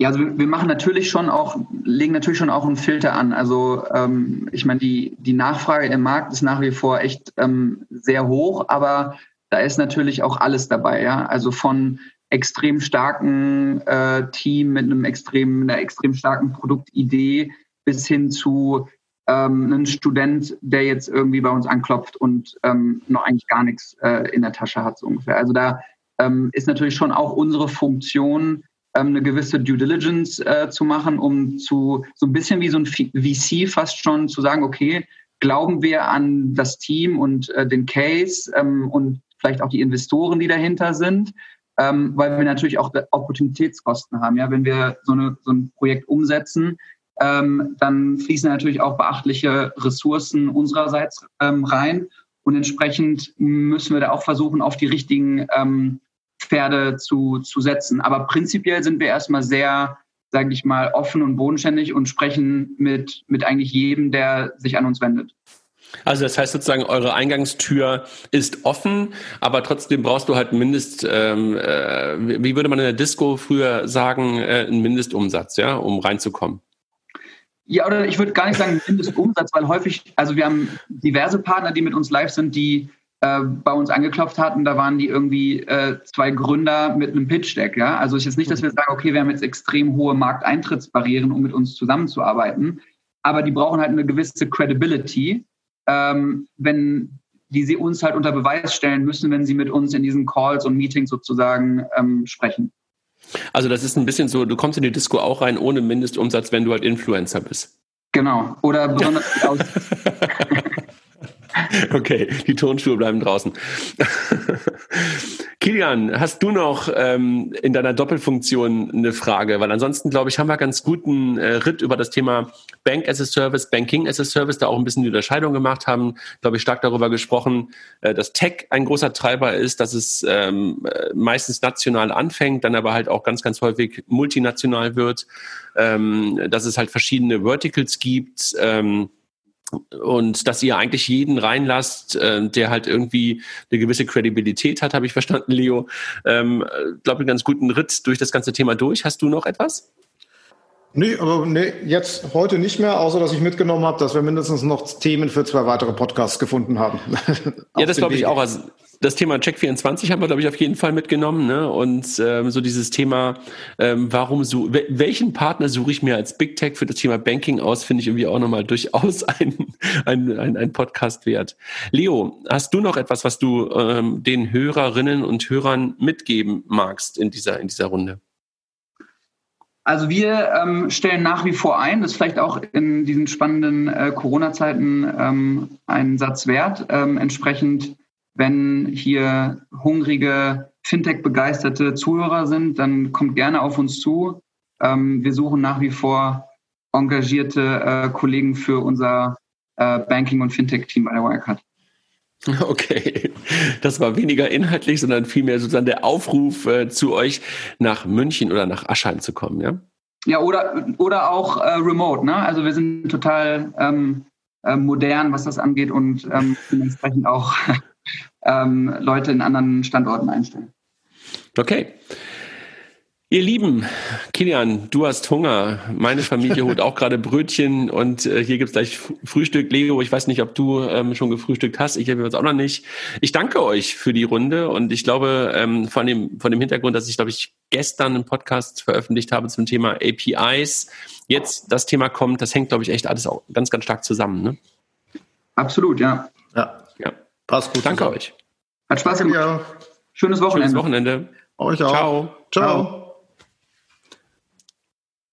Speaker 1: Ja, also wir machen natürlich schon auch, legen natürlich schon auch einen Filter an. Also ähm, ich meine, die, die Nachfrage im Markt ist nach wie vor echt ähm, sehr hoch, aber da ist natürlich auch alles dabei, ja. Also von extrem starken äh, Team mit einem extrem, einer extrem starken Produktidee bis hin zu ähm, einem Student, der jetzt irgendwie bei uns anklopft und ähm, noch eigentlich gar nichts äh, in der Tasche hat, so ungefähr. Also da ähm, ist natürlich schon auch unsere Funktion, ähm, eine gewisse Due Diligence äh, zu machen, um zu so ein bisschen wie so ein VC fast schon zu sagen, okay, glauben wir an das Team und äh, den Case ähm, und vielleicht auch die Investoren, die dahinter sind, ähm, weil wir natürlich auch Opportunitätskosten haben. Ja, wenn wir so, eine, so ein Projekt umsetzen, ähm, dann fließen natürlich auch beachtliche Ressourcen unsererseits ähm, rein und entsprechend müssen wir da auch versuchen, auf die richtigen ähm, Pferde zu, zu setzen. Aber prinzipiell sind wir erstmal sehr, sage ich mal, offen und bodenständig und sprechen mit, mit eigentlich jedem, der sich an uns wendet.
Speaker 3: Also das heißt sozusagen, eure Eingangstür ist offen, aber trotzdem brauchst du halt Mindest, ähm, äh, wie würde man in der Disco früher sagen, äh, einen Mindestumsatz, ja, um reinzukommen.
Speaker 1: Ja, oder ich würde gar nicht sagen Mindestumsatz, weil häufig, also wir haben diverse Partner, die mit uns live sind, die äh, bei uns angeklopft hatten, da waren die irgendwie äh, zwei Gründer mit einem Pitch-Deck. Ja? Also es ist nicht, dass wir sagen, okay, wir haben jetzt extrem hohe Markteintrittsbarrieren, um mit uns zusammenzuarbeiten, aber die brauchen halt eine gewisse Credibility, ähm, wenn die sie uns halt unter Beweis stellen müssen, wenn sie mit uns in diesen Calls und Meetings sozusagen ähm, sprechen.
Speaker 3: Also das ist ein bisschen so, du kommst in die Disco auch rein ohne Mindestumsatz, wenn du halt Influencer bist.
Speaker 1: Genau. Oder besonders aus.
Speaker 3: Okay, die Tonschuhe bleiben draußen. Kilian, hast du noch ähm, in deiner Doppelfunktion eine Frage? Weil ansonsten, glaube ich, haben wir ganz guten äh, Ritt über das Thema Bank as a Service, Banking as a Service, da auch ein bisschen die Unterscheidung gemacht haben, glaube ich, stark darüber gesprochen, äh, dass Tech ein großer Treiber ist, dass es ähm, äh, meistens national anfängt, dann aber halt auch ganz, ganz häufig multinational wird, ähm, dass es halt verschiedene Verticals gibt. Ähm, und dass ihr eigentlich jeden reinlasst, äh, der halt irgendwie eine gewisse Kredibilität hat, habe ich verstanden, Leo. Ähm, glaube ich, einen ganz guten Ritt durch das ganze Thema durch. Hast du noch etwas?
Speaker 4: Nee, aber nee, jetzt heute nicht mehr, außer dass ich mitgenommen habe, dass wir mindestens noch Themen für zwei weitere Podcasts gefunden haben.
Speaker 3: ja, das glaube ich auch. Also das Thema Check24 haben wir, glaube ich, auf jeden Fall mitgenommen. Ne? Und ähm, so dieses Thema, ähm, warum so, welchen Partner suche ich mir als Big Tech für das Thema Banking aus, finde ich irgendwie auch nochmal durchaus ein, ein, ein, ein Podcast wert. Leo, hast du noch etwas, was du ähm, den Hörerinnen und Hörern mitgeben magst in dieser, in dieser Runde?
Speaker 1: Also wir ähm, stellen nach wie vor ein, das ist vielleicht auch in diesen spannenden äh, Corona-Zeiten ähm, einen Satz wert. Ähm, entsprechend wenn hier hungrige, Fintech-begeisterte Zuhörer sind, dann kommt gerne auf uns zu. Ähm, wir suchen nach wie vor engagierte äh, Kollegen für unser äh, Banking- und Fintech-Team bei der Wirecard.
Speaker 3: Okay, das war weniger inhaltlich, sondern vielmehr sozusagen der Aufruf äh, zu euch, nach München oder nach Aschheim zu kommen, ja?
Speaker 1: Ja, oder, oder auch äh, remote. Ne? Also wir sind total ähm, äh, modern, was das angeht und ähm, dementsprechend auch ähm, Leute in anderen Standorten einstellen.
Speaker 3: Okay. Ihr Lieben, Kilian, du hast Hunger. Meine Familie holt auch gerade Brötchen und äh, hier gibt's gleich Frühstück. Leo, ich weiß nicht, ob du ähm, schon gefrühstückt hast. Ich habe jetzt auch noch nicht. Ich danke euch für die Runde und ich glaube, ähm, von, dem, von dem Hintergrund, dass ich, glaube ich, gestern einen Podcast veröffentlicht habe zum Thema APIs, jetzt das Thema kommt, das hängt, glaube ich, echt alles auch ganz, ganz stark zusammen. Ne?
Speaker 1: Absolut, ja.
Speaker 3: Ja, ja. Passt gut. Danke zusammen. euch.
Speaker 1: Hat Spaß gemacht. Schönes Wochenende.
Speaker 3: Schönes Wochenende.
Speaker 4: Euch auch. Ciao.
Speaker 3: Ciao. Ciao.